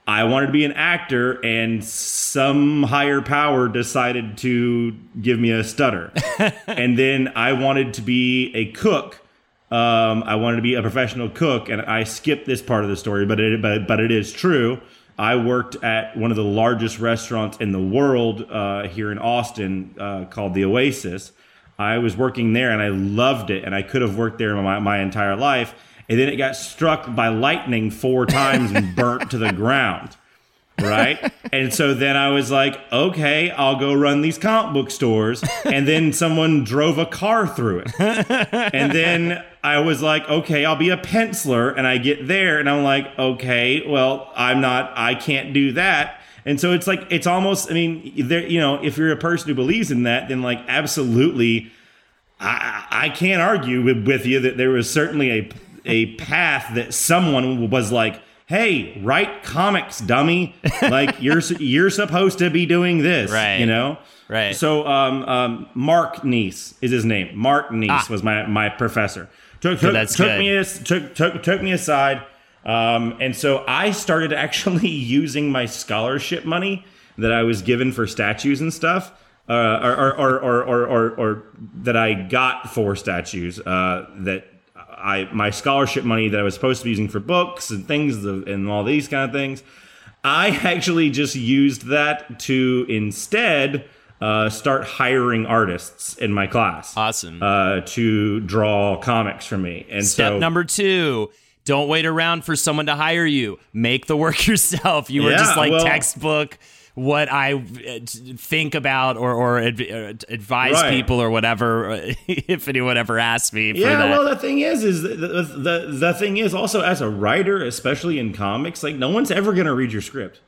I wanted to be an actor, and some higher power decided to give me a stutter. and then I wanted to be a cook. Um, I wanted to be a professional cook, and I skipped this part of the story, but it but, but it is true. I worked at one of the largest restaurants in the world uh, here in Austin uh, called the Oasis. I was working there, and I loved it, and I could have worked there my, my entire life and then it got struck by lightning four times and burnt to the ground. Right. and so then I was like, okay, I'll go run these comic book stores. And then someone drove a car through it. and then I was like, okay, I'll be a penciler. And I get there and I'm like, okay, well, I'm not, I can't do that. And so it's like it's almost. I mean, there. You know, if you're a person who believes in that, then like absolutely, I, I can't argue with, with you that there was certainly a a path that someone was like, "Hey, write comics, dummy! Like you're you're supposed to be doing this, Right. You know." Right. So, um, um, Mark Kneece is his name. Mark Kneece Ah. was my my professor. Took took, that's took good. me took took took me aside, um, and so I started actually using my scholarship money that I was given for statues and stuff, uh, or, or, or, or, or, or, or that I got for statues. Uh, that I my scholarship money that I was supposed to be using for books and things and all these kind of things. I actually just used that to instead uh, start hiring artists in my class. Awesome. Uh, to draw comics for me. And Step so, number two. Don't wait around for someone to hire you. Make the work yourself. You were just like well- textbook what I uh, think about or, or uh, advise Right. people or whatever if anyone ever asks me for yeah, that. well, the thing is, is the, the the thing is also as a writer, especially in comics, like no one's ever gonna read your script.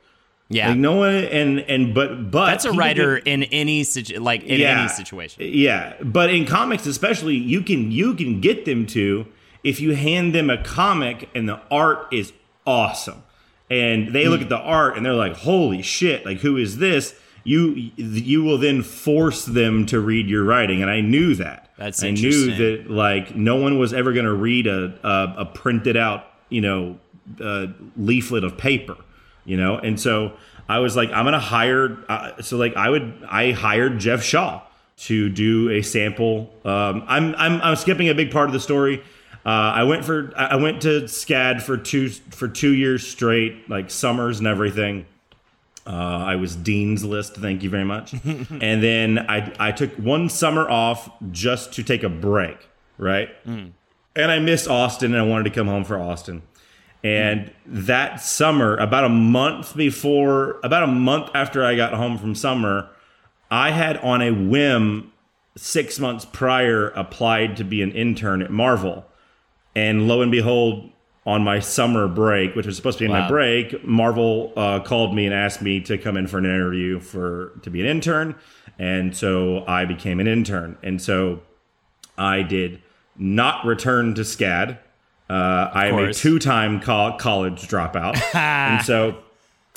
yeah. Like no one, and and but but That's a writer get- in any situ- like in Yeah. any situation. Yeah, but in comics especially, you can you can get them to if you hand them a comic and the art is awesome, and they Hmm. look at the art and they're like, "Holy shit! Like who is this?" You you will then force them to read your writing, and I knew that. That's I knew that like no one was ever going to read a, a a printed out you know uh, leaflet of paper, you know, and so I was like, I'm going to hire. Uh, so like I would I hired Geoff Shaw to do a sample. Um, I'm I'm I'm skipping a big part of the story. Uh, I went for I went to SCAD for two for two years straight, like summers and everything. Uh, I was dean's list. Thank you very much. and then I I took one summer off just to take a break, right? And I missed Austin, and I wanted to come home for Austin. And that summer, about a month before, about a month after I got home from summer, I had on a whim six months prior applied to be an intern at Marvel. And lo and behold, on my summer break, which was supposed to be my break, Marvel uh, called me and asked me to come in for an interview for to be an intern, and so I became an intern. And so I did not return to SCAD. Uh, I am a two-time co- college dropout, and so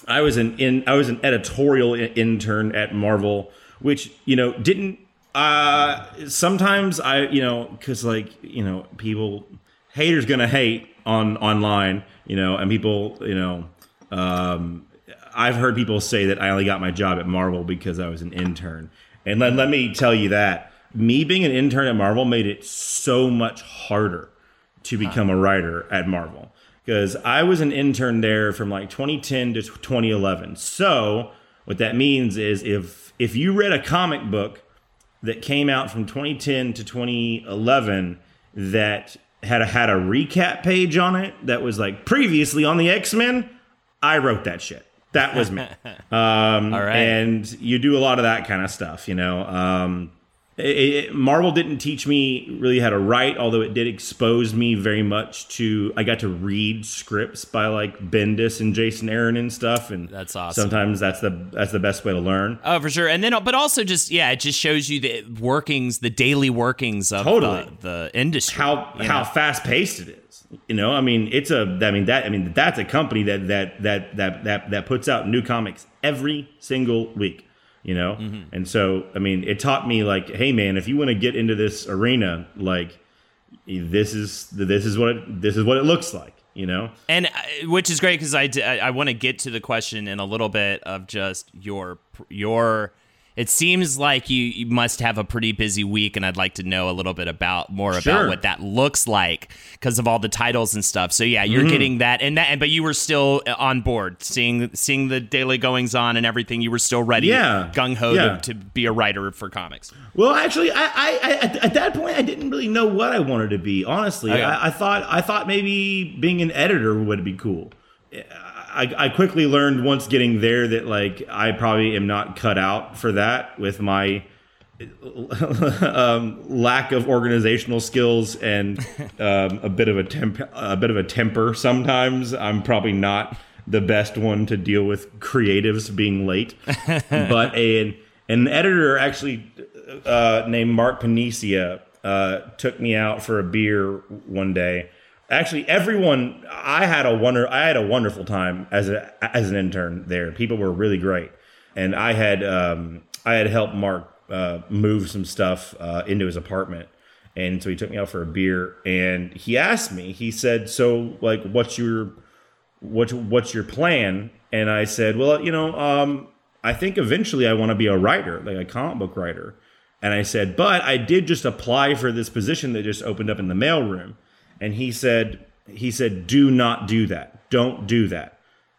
I was an in I was an editorial intern at Marvel, which you know didn't. Uh, sometimes I you know because like you know people haters gonna hate on online you know and people you know um, I've heard people say that I only got my job at Marvel because I was an intern, and let let me tell you that. Me being an intern at Marvel made it so much harder to become a writer at Marvel. Because I was an intern there from like 2010 to 2011. So what that means is if if you read a comic book that came out from 2010 to 2011 that had a, had a recap page on it that was like previously on the X-Men, I wrote that shit. That was me. Um, All right. And you do a lot of that kind of stuff, you know. Um, it, it- Marvel didn't teach me really how to write, although it did expose me very much to. I got to read scripts by like Bendis and Jason Aaron and stuff, and That's awesome. Sometimes that's the that's the best way to learn. Oh, for sure. And then, but also just yeah, it just shows you the workings, the daily workings of Totally. the, the industry. how how know? fast paced it is. You know, I mean, it's a. I mean that. I mean that's a company that that that that that that puts out new comics every single week. You know, Mm-hmm. and so I mean, it taught me like, hey man, if you want to get into this arena, like this is this is what it, this is what it looks like. You know, and uh, which is great because I I want to get to the question in a little bit of just your your. It seems like you, you must have a pretty busy week, and I'd like to know a little bit about more Sure. about what that looks like because of all the titles and stuff. So yeah, Mm-hmm. you're getting that, and that, but you were still uh, on board, seeing seeing the daily goings on and everything. You were still ready, Yeah. gung ho Yeah. to, to be a writer for comics. Well, actually, I, I, I at, at that point I didn't really know what I wanted to be. Honestly, Okay. I, I thought I thought maybe being an editor would be cool. I, I quickly learned once getting there that like I probably am not cut out for that with my um, lack of organizational skills and um, a bit of a temp- a bit of a temper. Sometimes I'm probably not the best one to deal with creatives being late. but an an editor actually uh, named Mark Paniccia uh, took me out for a beer one day. Actually, everyone I had a wonder I had a wonderful time as a as an intern there. People were really great, and I had um, I had helped Mark uh, move some stuff uh, into his apartment. And so he took me out for a beer and he asked me, he said, So like what's your what what's your plan? And I said, Well, you know, um, I think eventually I want to be a writer, like a comic book writer. And I said, but I did just apply for this position that just opened up in the mailroom. And he said, he said, do not do that. Don't do that.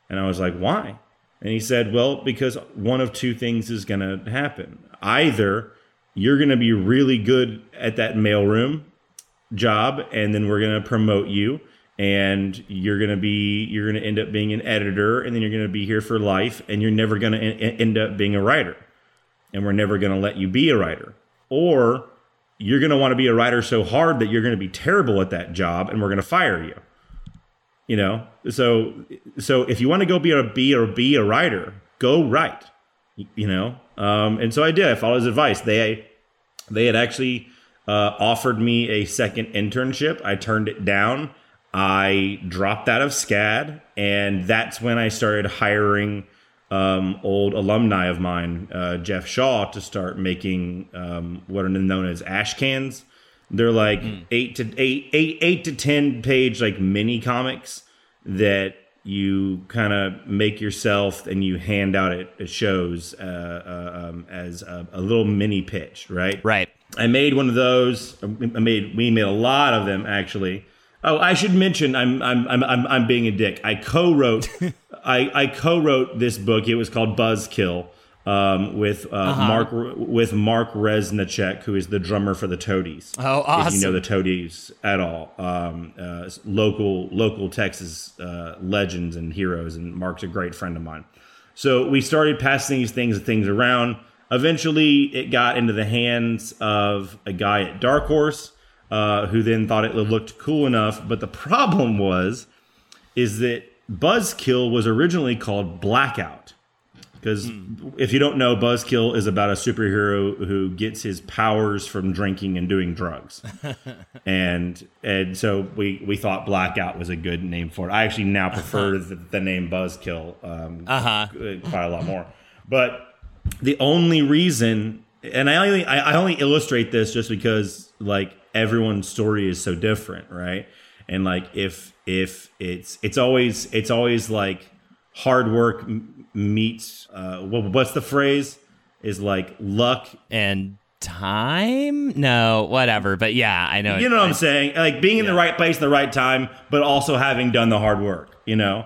And I was like, why? And he said, well, because one of two things is going to happen. Either you're going to be really good at that mailroom job, and then we're going to promote you, and you're going to be you're going to end up being an editor, and then you're going to be here for life, and you're never going to end up being a writer, and we're never going to let you be a writer, or you're going to want to be a writer so hard that you're going to be terrible at that job, and we're going to fire you. You know, so so if you want to go be a be or be a writer, go write. You know, um, and so I did. I followed his advice. They they had actually uh, offered me a second internship. I turned it down. I dropped out of SCAD, and that's when I started hiring um, old alumni of mine, uh, Geoff Shaw, to start making um, what are known as ash cans. They're like mm. eight to eight, eight, eight to ten page like mini comics that you kind of make yourself and you hand out at, shows uh, uh, um, as a, a, little mini pitch, right? Right. I made one of those. I made we made a lot of them actually. Oh, I should mention I'm I'm I'm I'm, I'm being a dick. I co-wrote I, I co-wrote this book. It was called Buzzkill um, with uh, uh-huh. Mark with Mark Reznicek, who is the drummer for the Toadies. Oh, awesome! If you know the Toadies at all, um, uh, local local Texas uh, legends and heroes, and Mark's a great friend of mine. So we started passing these things things around. Eventually, it got into the hands of a guy at Dark Horse, uh, who then thought it looked cool enough. But the problem was, is that Buzzkill was originally called Blackout because mm. if you don't know, Buzzkill is about a superhero who gets his powers from drinking and doing drugs, and and so we we thought Blackout was a good name for it. I actually now prefer the, the, name Buzzkill um, uh-huh. quite a lot more. But the only reason, and I only I only illustrate this just because like everyone's story is so different, right? And like if if it's it's always it's always like hard work meets uh, what's the phrase is like luck and time no whatever but yeah i know you know what i'm saying like being in yeah. the right place at the right time but also having done the hard work you know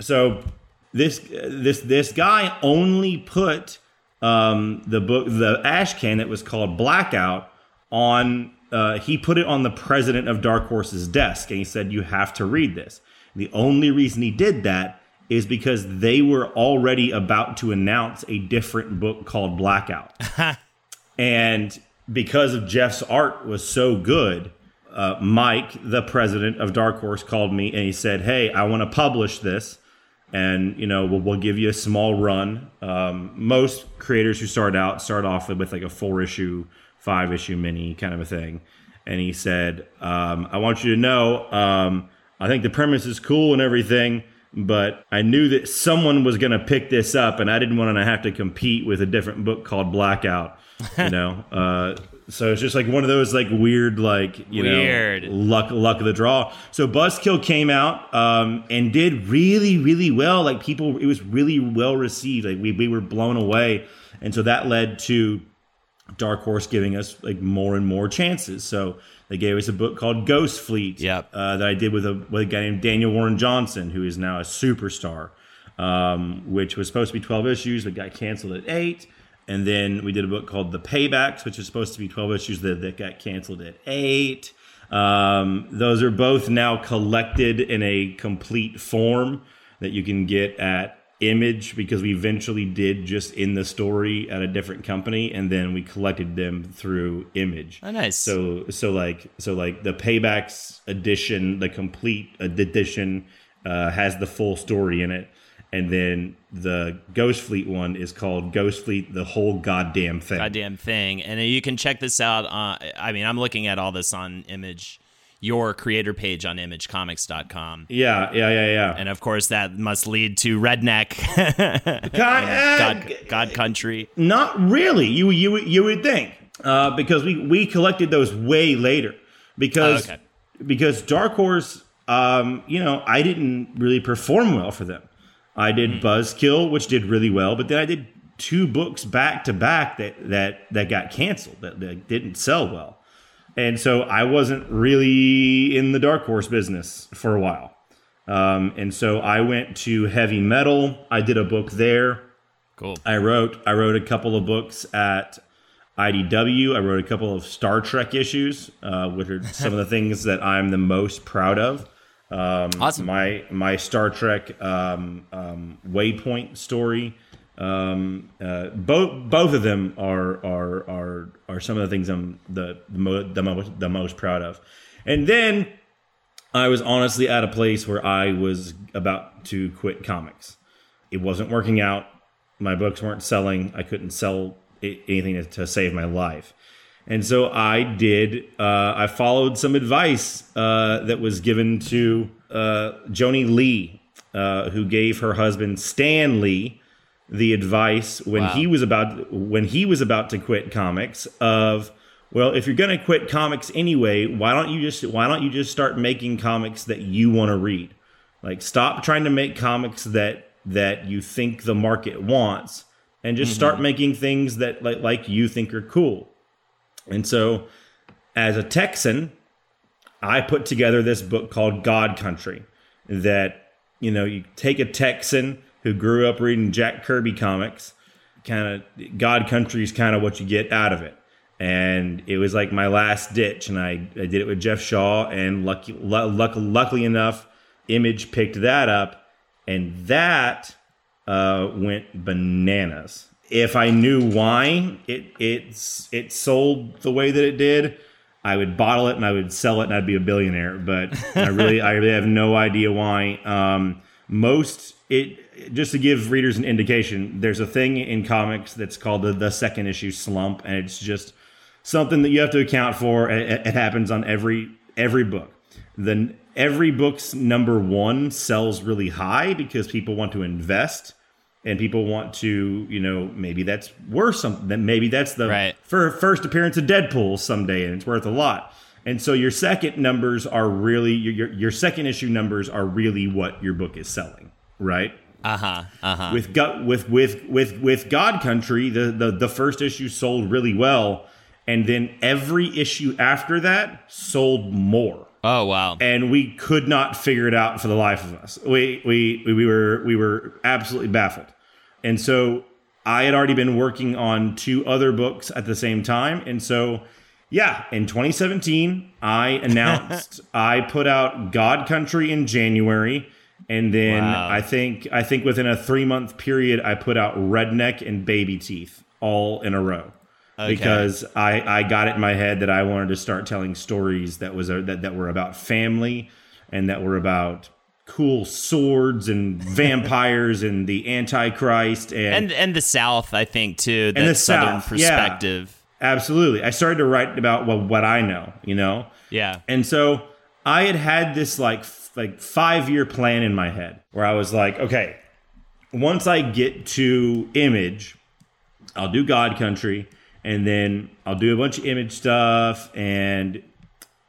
So this this this guy only put um, the book the ash can that was called Blackout on. Uh, he put it on the president of Dark Horse's desk, and he said, "You have to read this." The only reason he did that is because they were already about to announce a different book called Blackout, and because of Geoff's art was so good. Uh, Mike, the president of Dark Horse, called me and he said, "Hey, I want to publish this and you know we'll, we'll give you a small run. Um, most creators who start out start off with like a four issue, five issue mini kind of a thing. And he said, um, "I want you to know um, I think the premise is cool and everything, but I knew that someone was going to pick this up, and I didn't want to have to compete with a different book called Blackout. You know, uh, so it's just like one of those like weird, like you Weird. know, luck luck of the draw. So Buzzkill came out um, and did really really well. Like people, it was really well received. Like we we were blown away, and so that led to Dark Horse giving us like more and more chances. So they gave us a book called Ghost Fleet Yep. uh, that I did with a with a guy named Daniel Warren Johnson, who is now a superstar. Um, which was supposed to be twelve issues, but got canceled at eight. And then we did a book called The Paybacks, which was supposed to be twelve issues that, that got canceled at eight. Um, those are both now collected in a complete form that you can get at Image because we eventually did just in the story at a different company, and then we collected them through Image. Oh, nice. So so like so like the Paybacks edition, the complete edition uh, has the full story in it, and then the Ghost Fleet one is called Ghost Fleet: The Whole Goddamn Thing. goddamn thing. And you can check this out. On, I mean, I'm looking at all this on Image, your creator page on ImageComics.com. Yeah, yeah, yeah, yeah. And of course, that must lead to Redneck, God, uh, God, God Country. Not really. You you would- you would think uh, because we we collected those way later because Oh, okay. because Dark Horse, um, you know, I didn't really perform well for them. I did Hmm. Buzzkill, which did really well, but then I did two books back to back that that that got canceled that, that didn't sell well, and so I wasn't really in the Dark Horse business for a while. Um, and so I went to heavy metal. I did a book there. Cool. I wrote I wrote a couple of books at IDW. I wrote a couple of Star Trek issues, uh, which are some of the things that I'm the most proud of. Um, Awesome. My my Star Trek um, um, Waypoint story. Um, uh, both both of them are are are are some of the things I'm the the, mo- the most the most proud of. And then I was honestly at a place where I was about to quit comics. It wasn't working out. My books weren't selling. I couldn't sell anything to, to save my life. And so I did, uh, I followed some advice uh, that was given to uh, Joni Lee, uh, who gave her husband Stan Lee the advice when he was about when he was about to quit comics of well if you're going to quit comics anyway why don't you just why don't you just start making comics that you want to read? Like stop trying to make comics that that you think the market wants and just start making things that like, like you think are cool and so as a texan i put together this book called god country that you know you take a texan who grew up reading jack kirby comics kind of god country is kind of what you get out of it. And it was like my last ditch and i, I did it with geoff shaw and lucky, lu- luck, luckily enough image picked that up and that uh, went bananas if i knew why it it's it sold the way that it did I would bottle it and I would sell it and I'd be a billionaire. But I really, I really have no idea why. Um, most it just to give readers an indication. There's a thing in comics that's called the, the second issue slump, and it's just something that you have to account for. It, it happens on every every book. Then every book's number one sells really high because people want to invest and people want to, you know, maybe that's worth something. Maybe that's the Right. fir- first appearance of Deadpool someday, and it's worth a lot. And so your second numbers are really your your, your second issue numbers are really what your book is selling, right? Uh huh. Uh huh. With gut with with with with God Country, the, the the first issue sold really well, and then every issue after that sold more Oh wow. and we could not figure it out for the life of us. We we we were we were absolutely baffled. And so I had already been working on two other books at the same time, and so yeah, in 2017, I announced I put out God Country in January, and then Wow. I think I think within a three month period, I put out Redneck and Baby Teeth all in a row Okay. because I, I got it in my head that I wanted to start telling stories that was a, that that were about family and that were about cool swords and vampires and the Antichrist and, and and the South, I think too. That the Southern South, yeah. perspective. absolutely. I started to write about what what I know, you know. Yeah. And so I had had this like f- like five year plan in my head where I was like, okay, once I get to Image, I'll do God Country, and then I'll do a bunch of Image stuff. And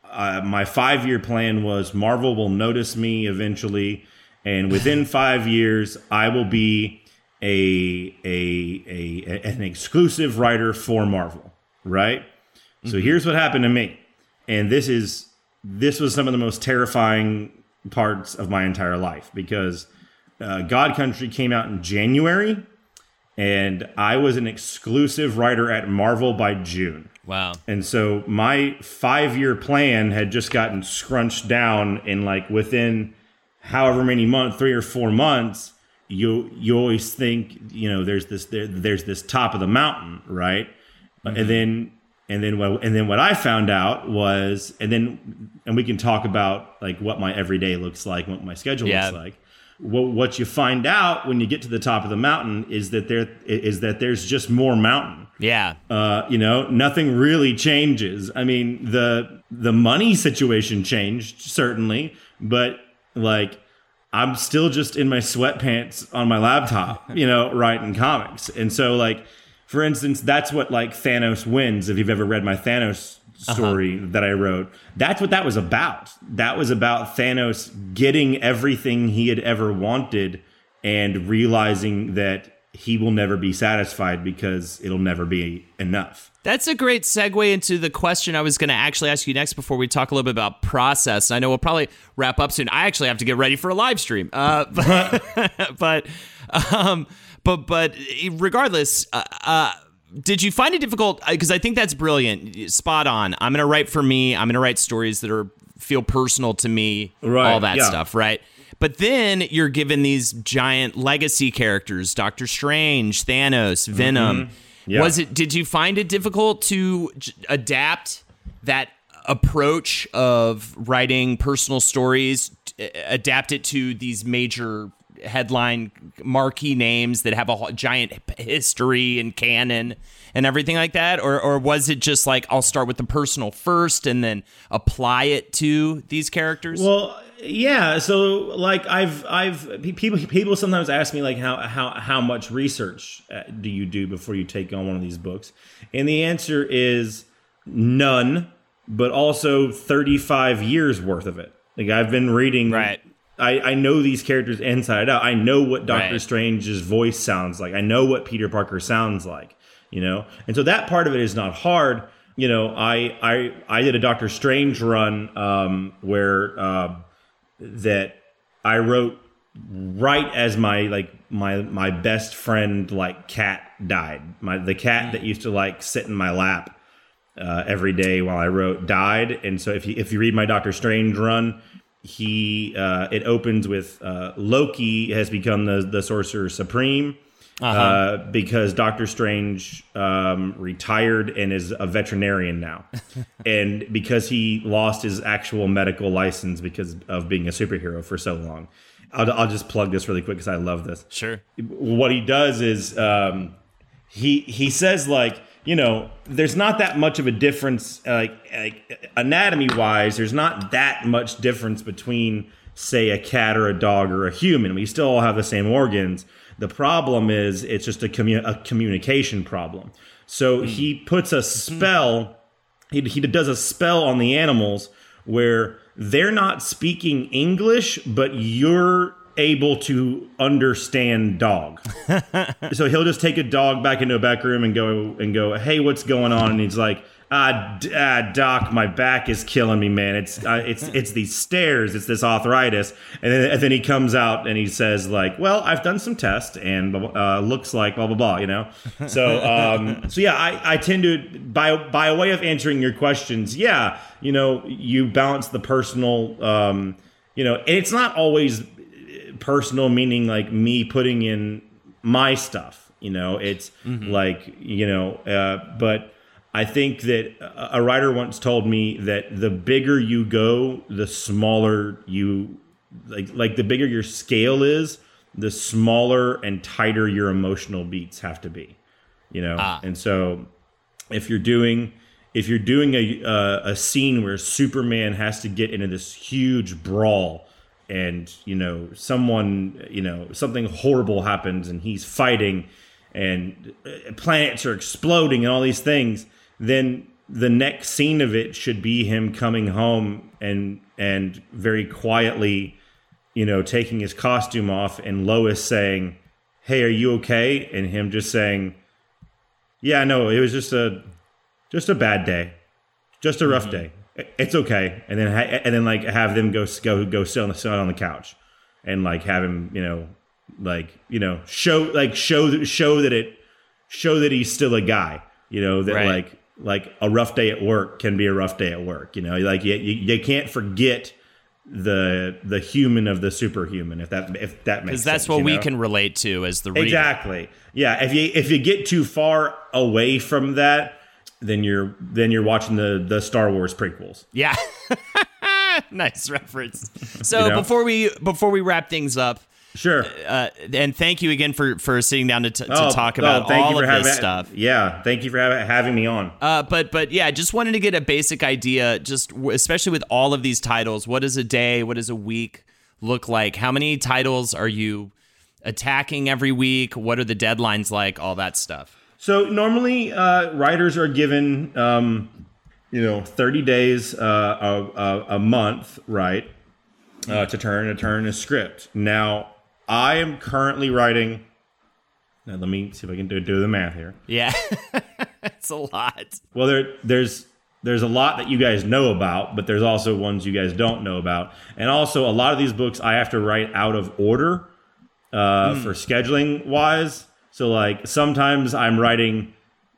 uh, my five year plan was Marvel will notice me eventually, and within five years, I will be a a a an exclusive writer for Marvel. Right. So here's what happened to me, and this is this was some of the most terrifying parts of my entire life because uh, God Country came out in January, and I was an exclusive writer at Marvel by June. Wow. And so my five year plan had just gotten scrunched down in like within however many months, three or four months. You you always think you know there's this there, there's this top of the mountain, right? And mm-hmm. then and then what and then what I found out was and then and we can talk about like what my everyday looks like, what my schedule Yeah. looks like. What what you find out when you get to the top of the mountain is that there is that there's just more mountain Yeah. uh, you know, nothing really changes. I mean, the the money situation changed certainly, but like I'm still just in my sweatpants on my laptop, you know, writing comics. And so like for instance, that's what like Thanos wins if you've ever read my Thanos story that I wrote. That's what that was about. That was about Thanos getting everything he had ever wanted and realizing that he will never be satisfied because it'll never be enough. That's a great segue into the question I was going to actually ask you next before we talk a little bit about process. I know we'll probably wrap up soon. I actually have to get ready for a live stream. Uh, but, but, um, but, but regardless, uh, uh, did you find it difficult? Because I think that's brilliant, spot on. I'm going to write for me. I'm going to write stories that are feel personal to me, Right, all that yeah. stuff, right? But then you're given these giant legacy characters: Doctor Strange, Thanos, Venom. Mm-hmm. Yeah. Was it? Did you find it difficult to j- adapt that approach of writing personal stories, t- adapt it to these major headline marquee names that have a giant history and canon and everything like that, or or was it just like I'll start with the personal first and then apply it to these characters? Well, yeah. So, like, I've, I've people, people sometimes ask me like, how, how, how much research uh, do you do before you take on one of these books? And the answer is none, but also thirty five years worth of it. Like, I've been reading. Right. I, I know these characters inside out. I know what Doctor Right. Strange's voice sounds like. I know what Peter Parker sounds like. You know, and so that part of it is not hard. You know, I I I did a Doctor Strange run um, where uh, that I wrote right as my like my my best friend like cat died. My the cat that used to like sit in my lap uh, every day while I wrote died. And so if you if you read my Doctor Strange run, he uh, it opens with uh, Loki has become the the Sorcerer Supreme. uh because Doctor Strange um, retired and is a veterinarian now, and because he lost his actual medical license because of being a superhero for so long. I'll, I'll just plug this really quick because I love this sure. what he does is um, he he says like you know there's not that much of a difference uh, like, like anatomy wise there's not that much difference between say a cat or a dog or a human. We still all have the same organs. The problem is it's just a, commu- a communication problem. So he puts a spell he, he does a spell on the animals where they're not speaking English, but you're able to understand dog. so he'll just take a dog back into a back room and go and go, "Hey, what's going on?" And he's like, "Ah, d- ah doc, my back is killing me, man. It's uh, it's it's these stairs, it's this arthritis." And then and then he comes out and he says like, "Well, I've done some tests and uh, looks like blah blah blah," you know. So um so yeah, I I tend to by by way of answering your questions, yeah, you know, you balance the personal um you know, and it's not always personal meaning like me putting in my stuff you know? It's like you know uh, but i think that a writer once told me that the bigger you go the smaller you like like the bigger your scale is the smaller and tighter your emotional beats have to be you know? And so if you're doing if you're doing a uh, a scene where Superman has to get into this huge brawl and you know someone you know something horrible happens and he's fighting and uh, planets are exploding and all these things then the next scene of it should be him coming home and and very quietly you know taking his costume off and Lois saying hey are you okay? and him just saying yeah no it was just a just a bad day. Just a rough mm-hmm. day it's okay, and then ha- and then like have them go go go sit on the sit on the couch, and like have him you know like you know show like show show that it show that he's still a guy, you know that right. like like a rough day at work can be a rough day at work, you know like you you, you can't forget the the human of the superhuman if that if that makes because that's sense, what we know? can relate to as the reader. exactly yeah if you if you get too far away from that then you're then you're watching the the Star Wars prequels. Yeah. nice reference. So you know? before we before we wrap things up, sure. Uh, and thank you again for for sitting down to, t- to oh, talk about oh, all of having, this stuff. Yeah, thank you for having having me on. Uh, but but yeah, just wanted to get a basic idea, just especially with all of these titles. What does a day? What does a week look like? How many titles are you attacking every week? What are the deadlines like? All that stuff. So normally, uh, writers are given, um, you know, 30 days, uh, a, a, month, right, uh, to turn to turn a script. Now, I am currently writing. Now, let me see if I can do, do the math here. Yeah, it's a lot. Well, there, there's there's a lot that you guys know about, but there's also ones you guys don't know about, and also a lot of these books I have to write out of order uh, mm. for scheduling wise. So like sometimes I'm writing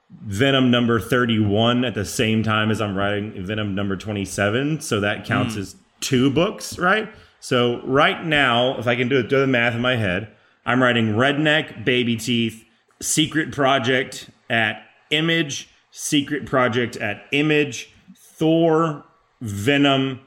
Venom number 31 at the same time as I'm writing Venom number 27, so that counts mm. as two books, right? So right now, if I can do do the math in my head, I'm writing Redneck, Baby Teeth, Secret Project at Image, Secret Project at Image, Thor, Venom,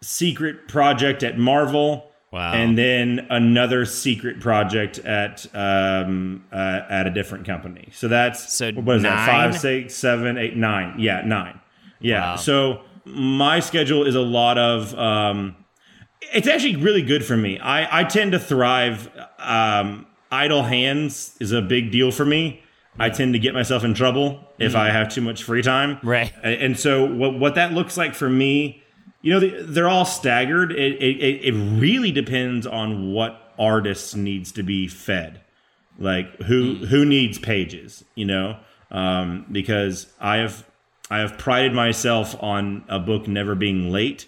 Secret Project at Marvel, Wow. And then another secret project at um, uh, at a different company. So that's so what is nine? that? Five, six, seven, eight, nine. Yeah, nine. Yeah. Wow. So my schedule is a lot of. Um, it's actually really good for me. I I tend to thrive. Um, idle hands is a big deal for me. I tend to get myself in trouble if mm. I have too much free time. Right. And so what what that looks like for me you know they're all staggered. It, it, it really depends on what artist needs to be fed. Like who mm. who needs pages you know? Um, because i have i have prided myself on a book never being late.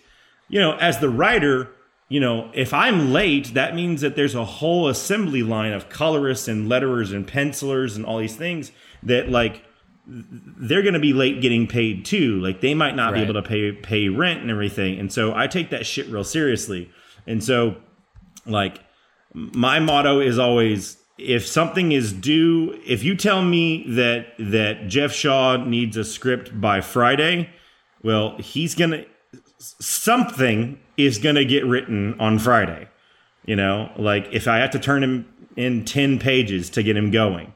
You know as the writer you know if i'm late that means that there's a whole assembly line of colorists and letterers and pencilers and all these things that like they're going to be late getting paid too. Like they might not right. be able to pay pay rent and everything. And so I take that shit real seriously. And so like my motto is always if something is due, if you tell me that that Geoff Shaw needs a script by Friday, well, he's going to something is going to get written on Friday. You know, like if I have to turn him in 10 pages to get him going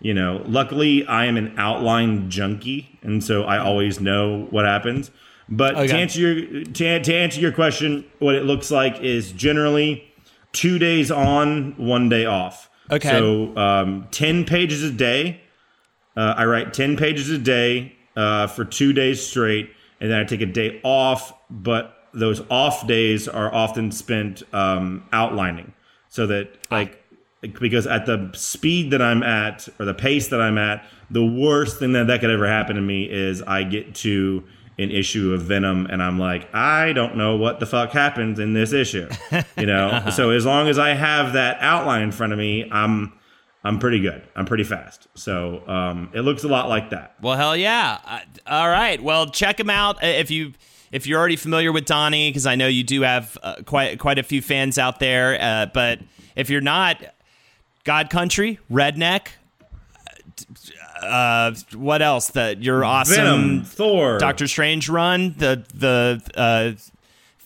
you know luckily i am an outline junkie and so i always know what happens. But okay. to answer your to, to answer your question what it looks like is generally two days on one day off. Okay. So um, 10 pages a day. Uh, i write 10 pages a day uh, for two days straight and then i take a day off but those off days are often spent um, outlining so that like because at the speed that I'm at or the pace that I'm at, the worst thing that that could ever happen to me is I get to an issue of Venom and I'm like, I don't know what the fuck happens in this issue, you know. uh-huh. So as long as I have that outline in front of me, I'm I'm pretty good. I'm pretty fast. So um, it looks a lot like that. Well, hell yeah! All right. Well, check him out uh, if you if you're already familiar with Donny, because I know you do have uh, quite quite a few fans out there. Uh, but if you're not, God Country, Redneck. Uh, what else? That your awesome Venom, Thor, Doctor Strange run, the the uh,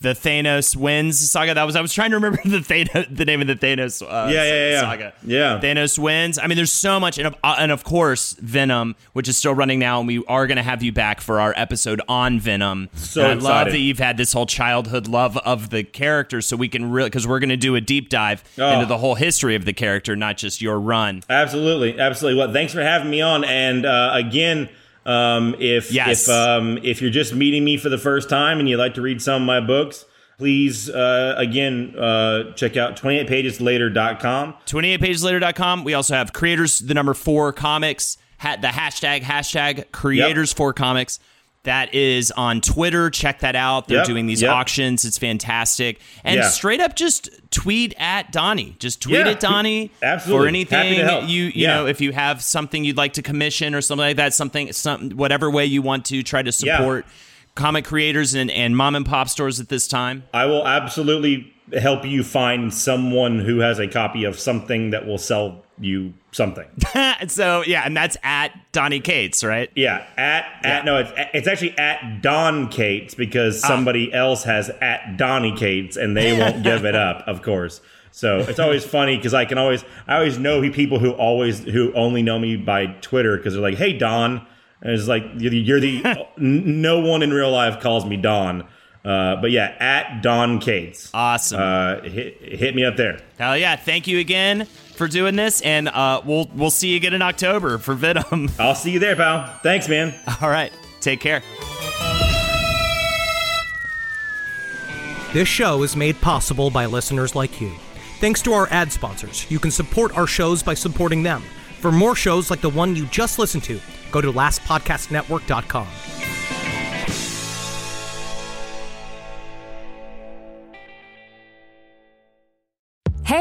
the Thanos wins saga. That was I was trying to remember the Thanos, the name of the Thanos uh, Yeah, yeah, yeah. saga. Yeah. Thanos wins. I mean, there's so much, and of, uh, and of course Venom, which is still running now, and we are going to have you back for our episode on Venom. So And I love that you've had this whole childhood love of the character, so we can really because we're going to do a deep dive Oh. into the whole history of the character, not just your run. Absolutely, absolutely. Well, thanks for having me on. And uh, again, um, if Yes. if um, if you're just meeting me for the first time and you'd like to read some of my books, please uh, again uh, check out 28pageslater.com. 28pageslater.com. We also have creators, the number four comics, ha- the hashtag, hashtag creators four comics. That is on Twitter. Check that out. They're Yep, doing these yep. auctions. It's fantastic. And Yeah. straight up, just tweet at Donny. Just tweet Yeah, at Donny absolutely. for anything Happy to help. you you Yeah. know. If you have something you'd like to commission or something like that, something some whatever way you want to try to support comic creators and, and mom and pop stores at this time. I will absolutely help you find someone who has a copy of something that will sell you something. so yeah, and that's at Donny Cates, right? Yeah, at at no, it's it's actually at Don Cates because Ah. somebody else has at Donny Cates and they won't give it up, of course. So it's always funny because I can always I always know people who always who only know me by Twitter because they're like, "Hey Don," and it's like you're the, you're the n- no one in real life calls me Don. Uh, but yeah, at Don Cates. Awesome. Uh, hit, hit me up there. Hell yeah! Thank you again for doing this, and uh, we'll we'll see you again in October for Venom. I'll see you there, pal. Thanks, man. All right, take care. This show is made possible by listeners like you. Thanks to our ad sponsors, you can support our shows by supporting them. For more shows like the one you just listened to, go to lastpodcastnetwork.com.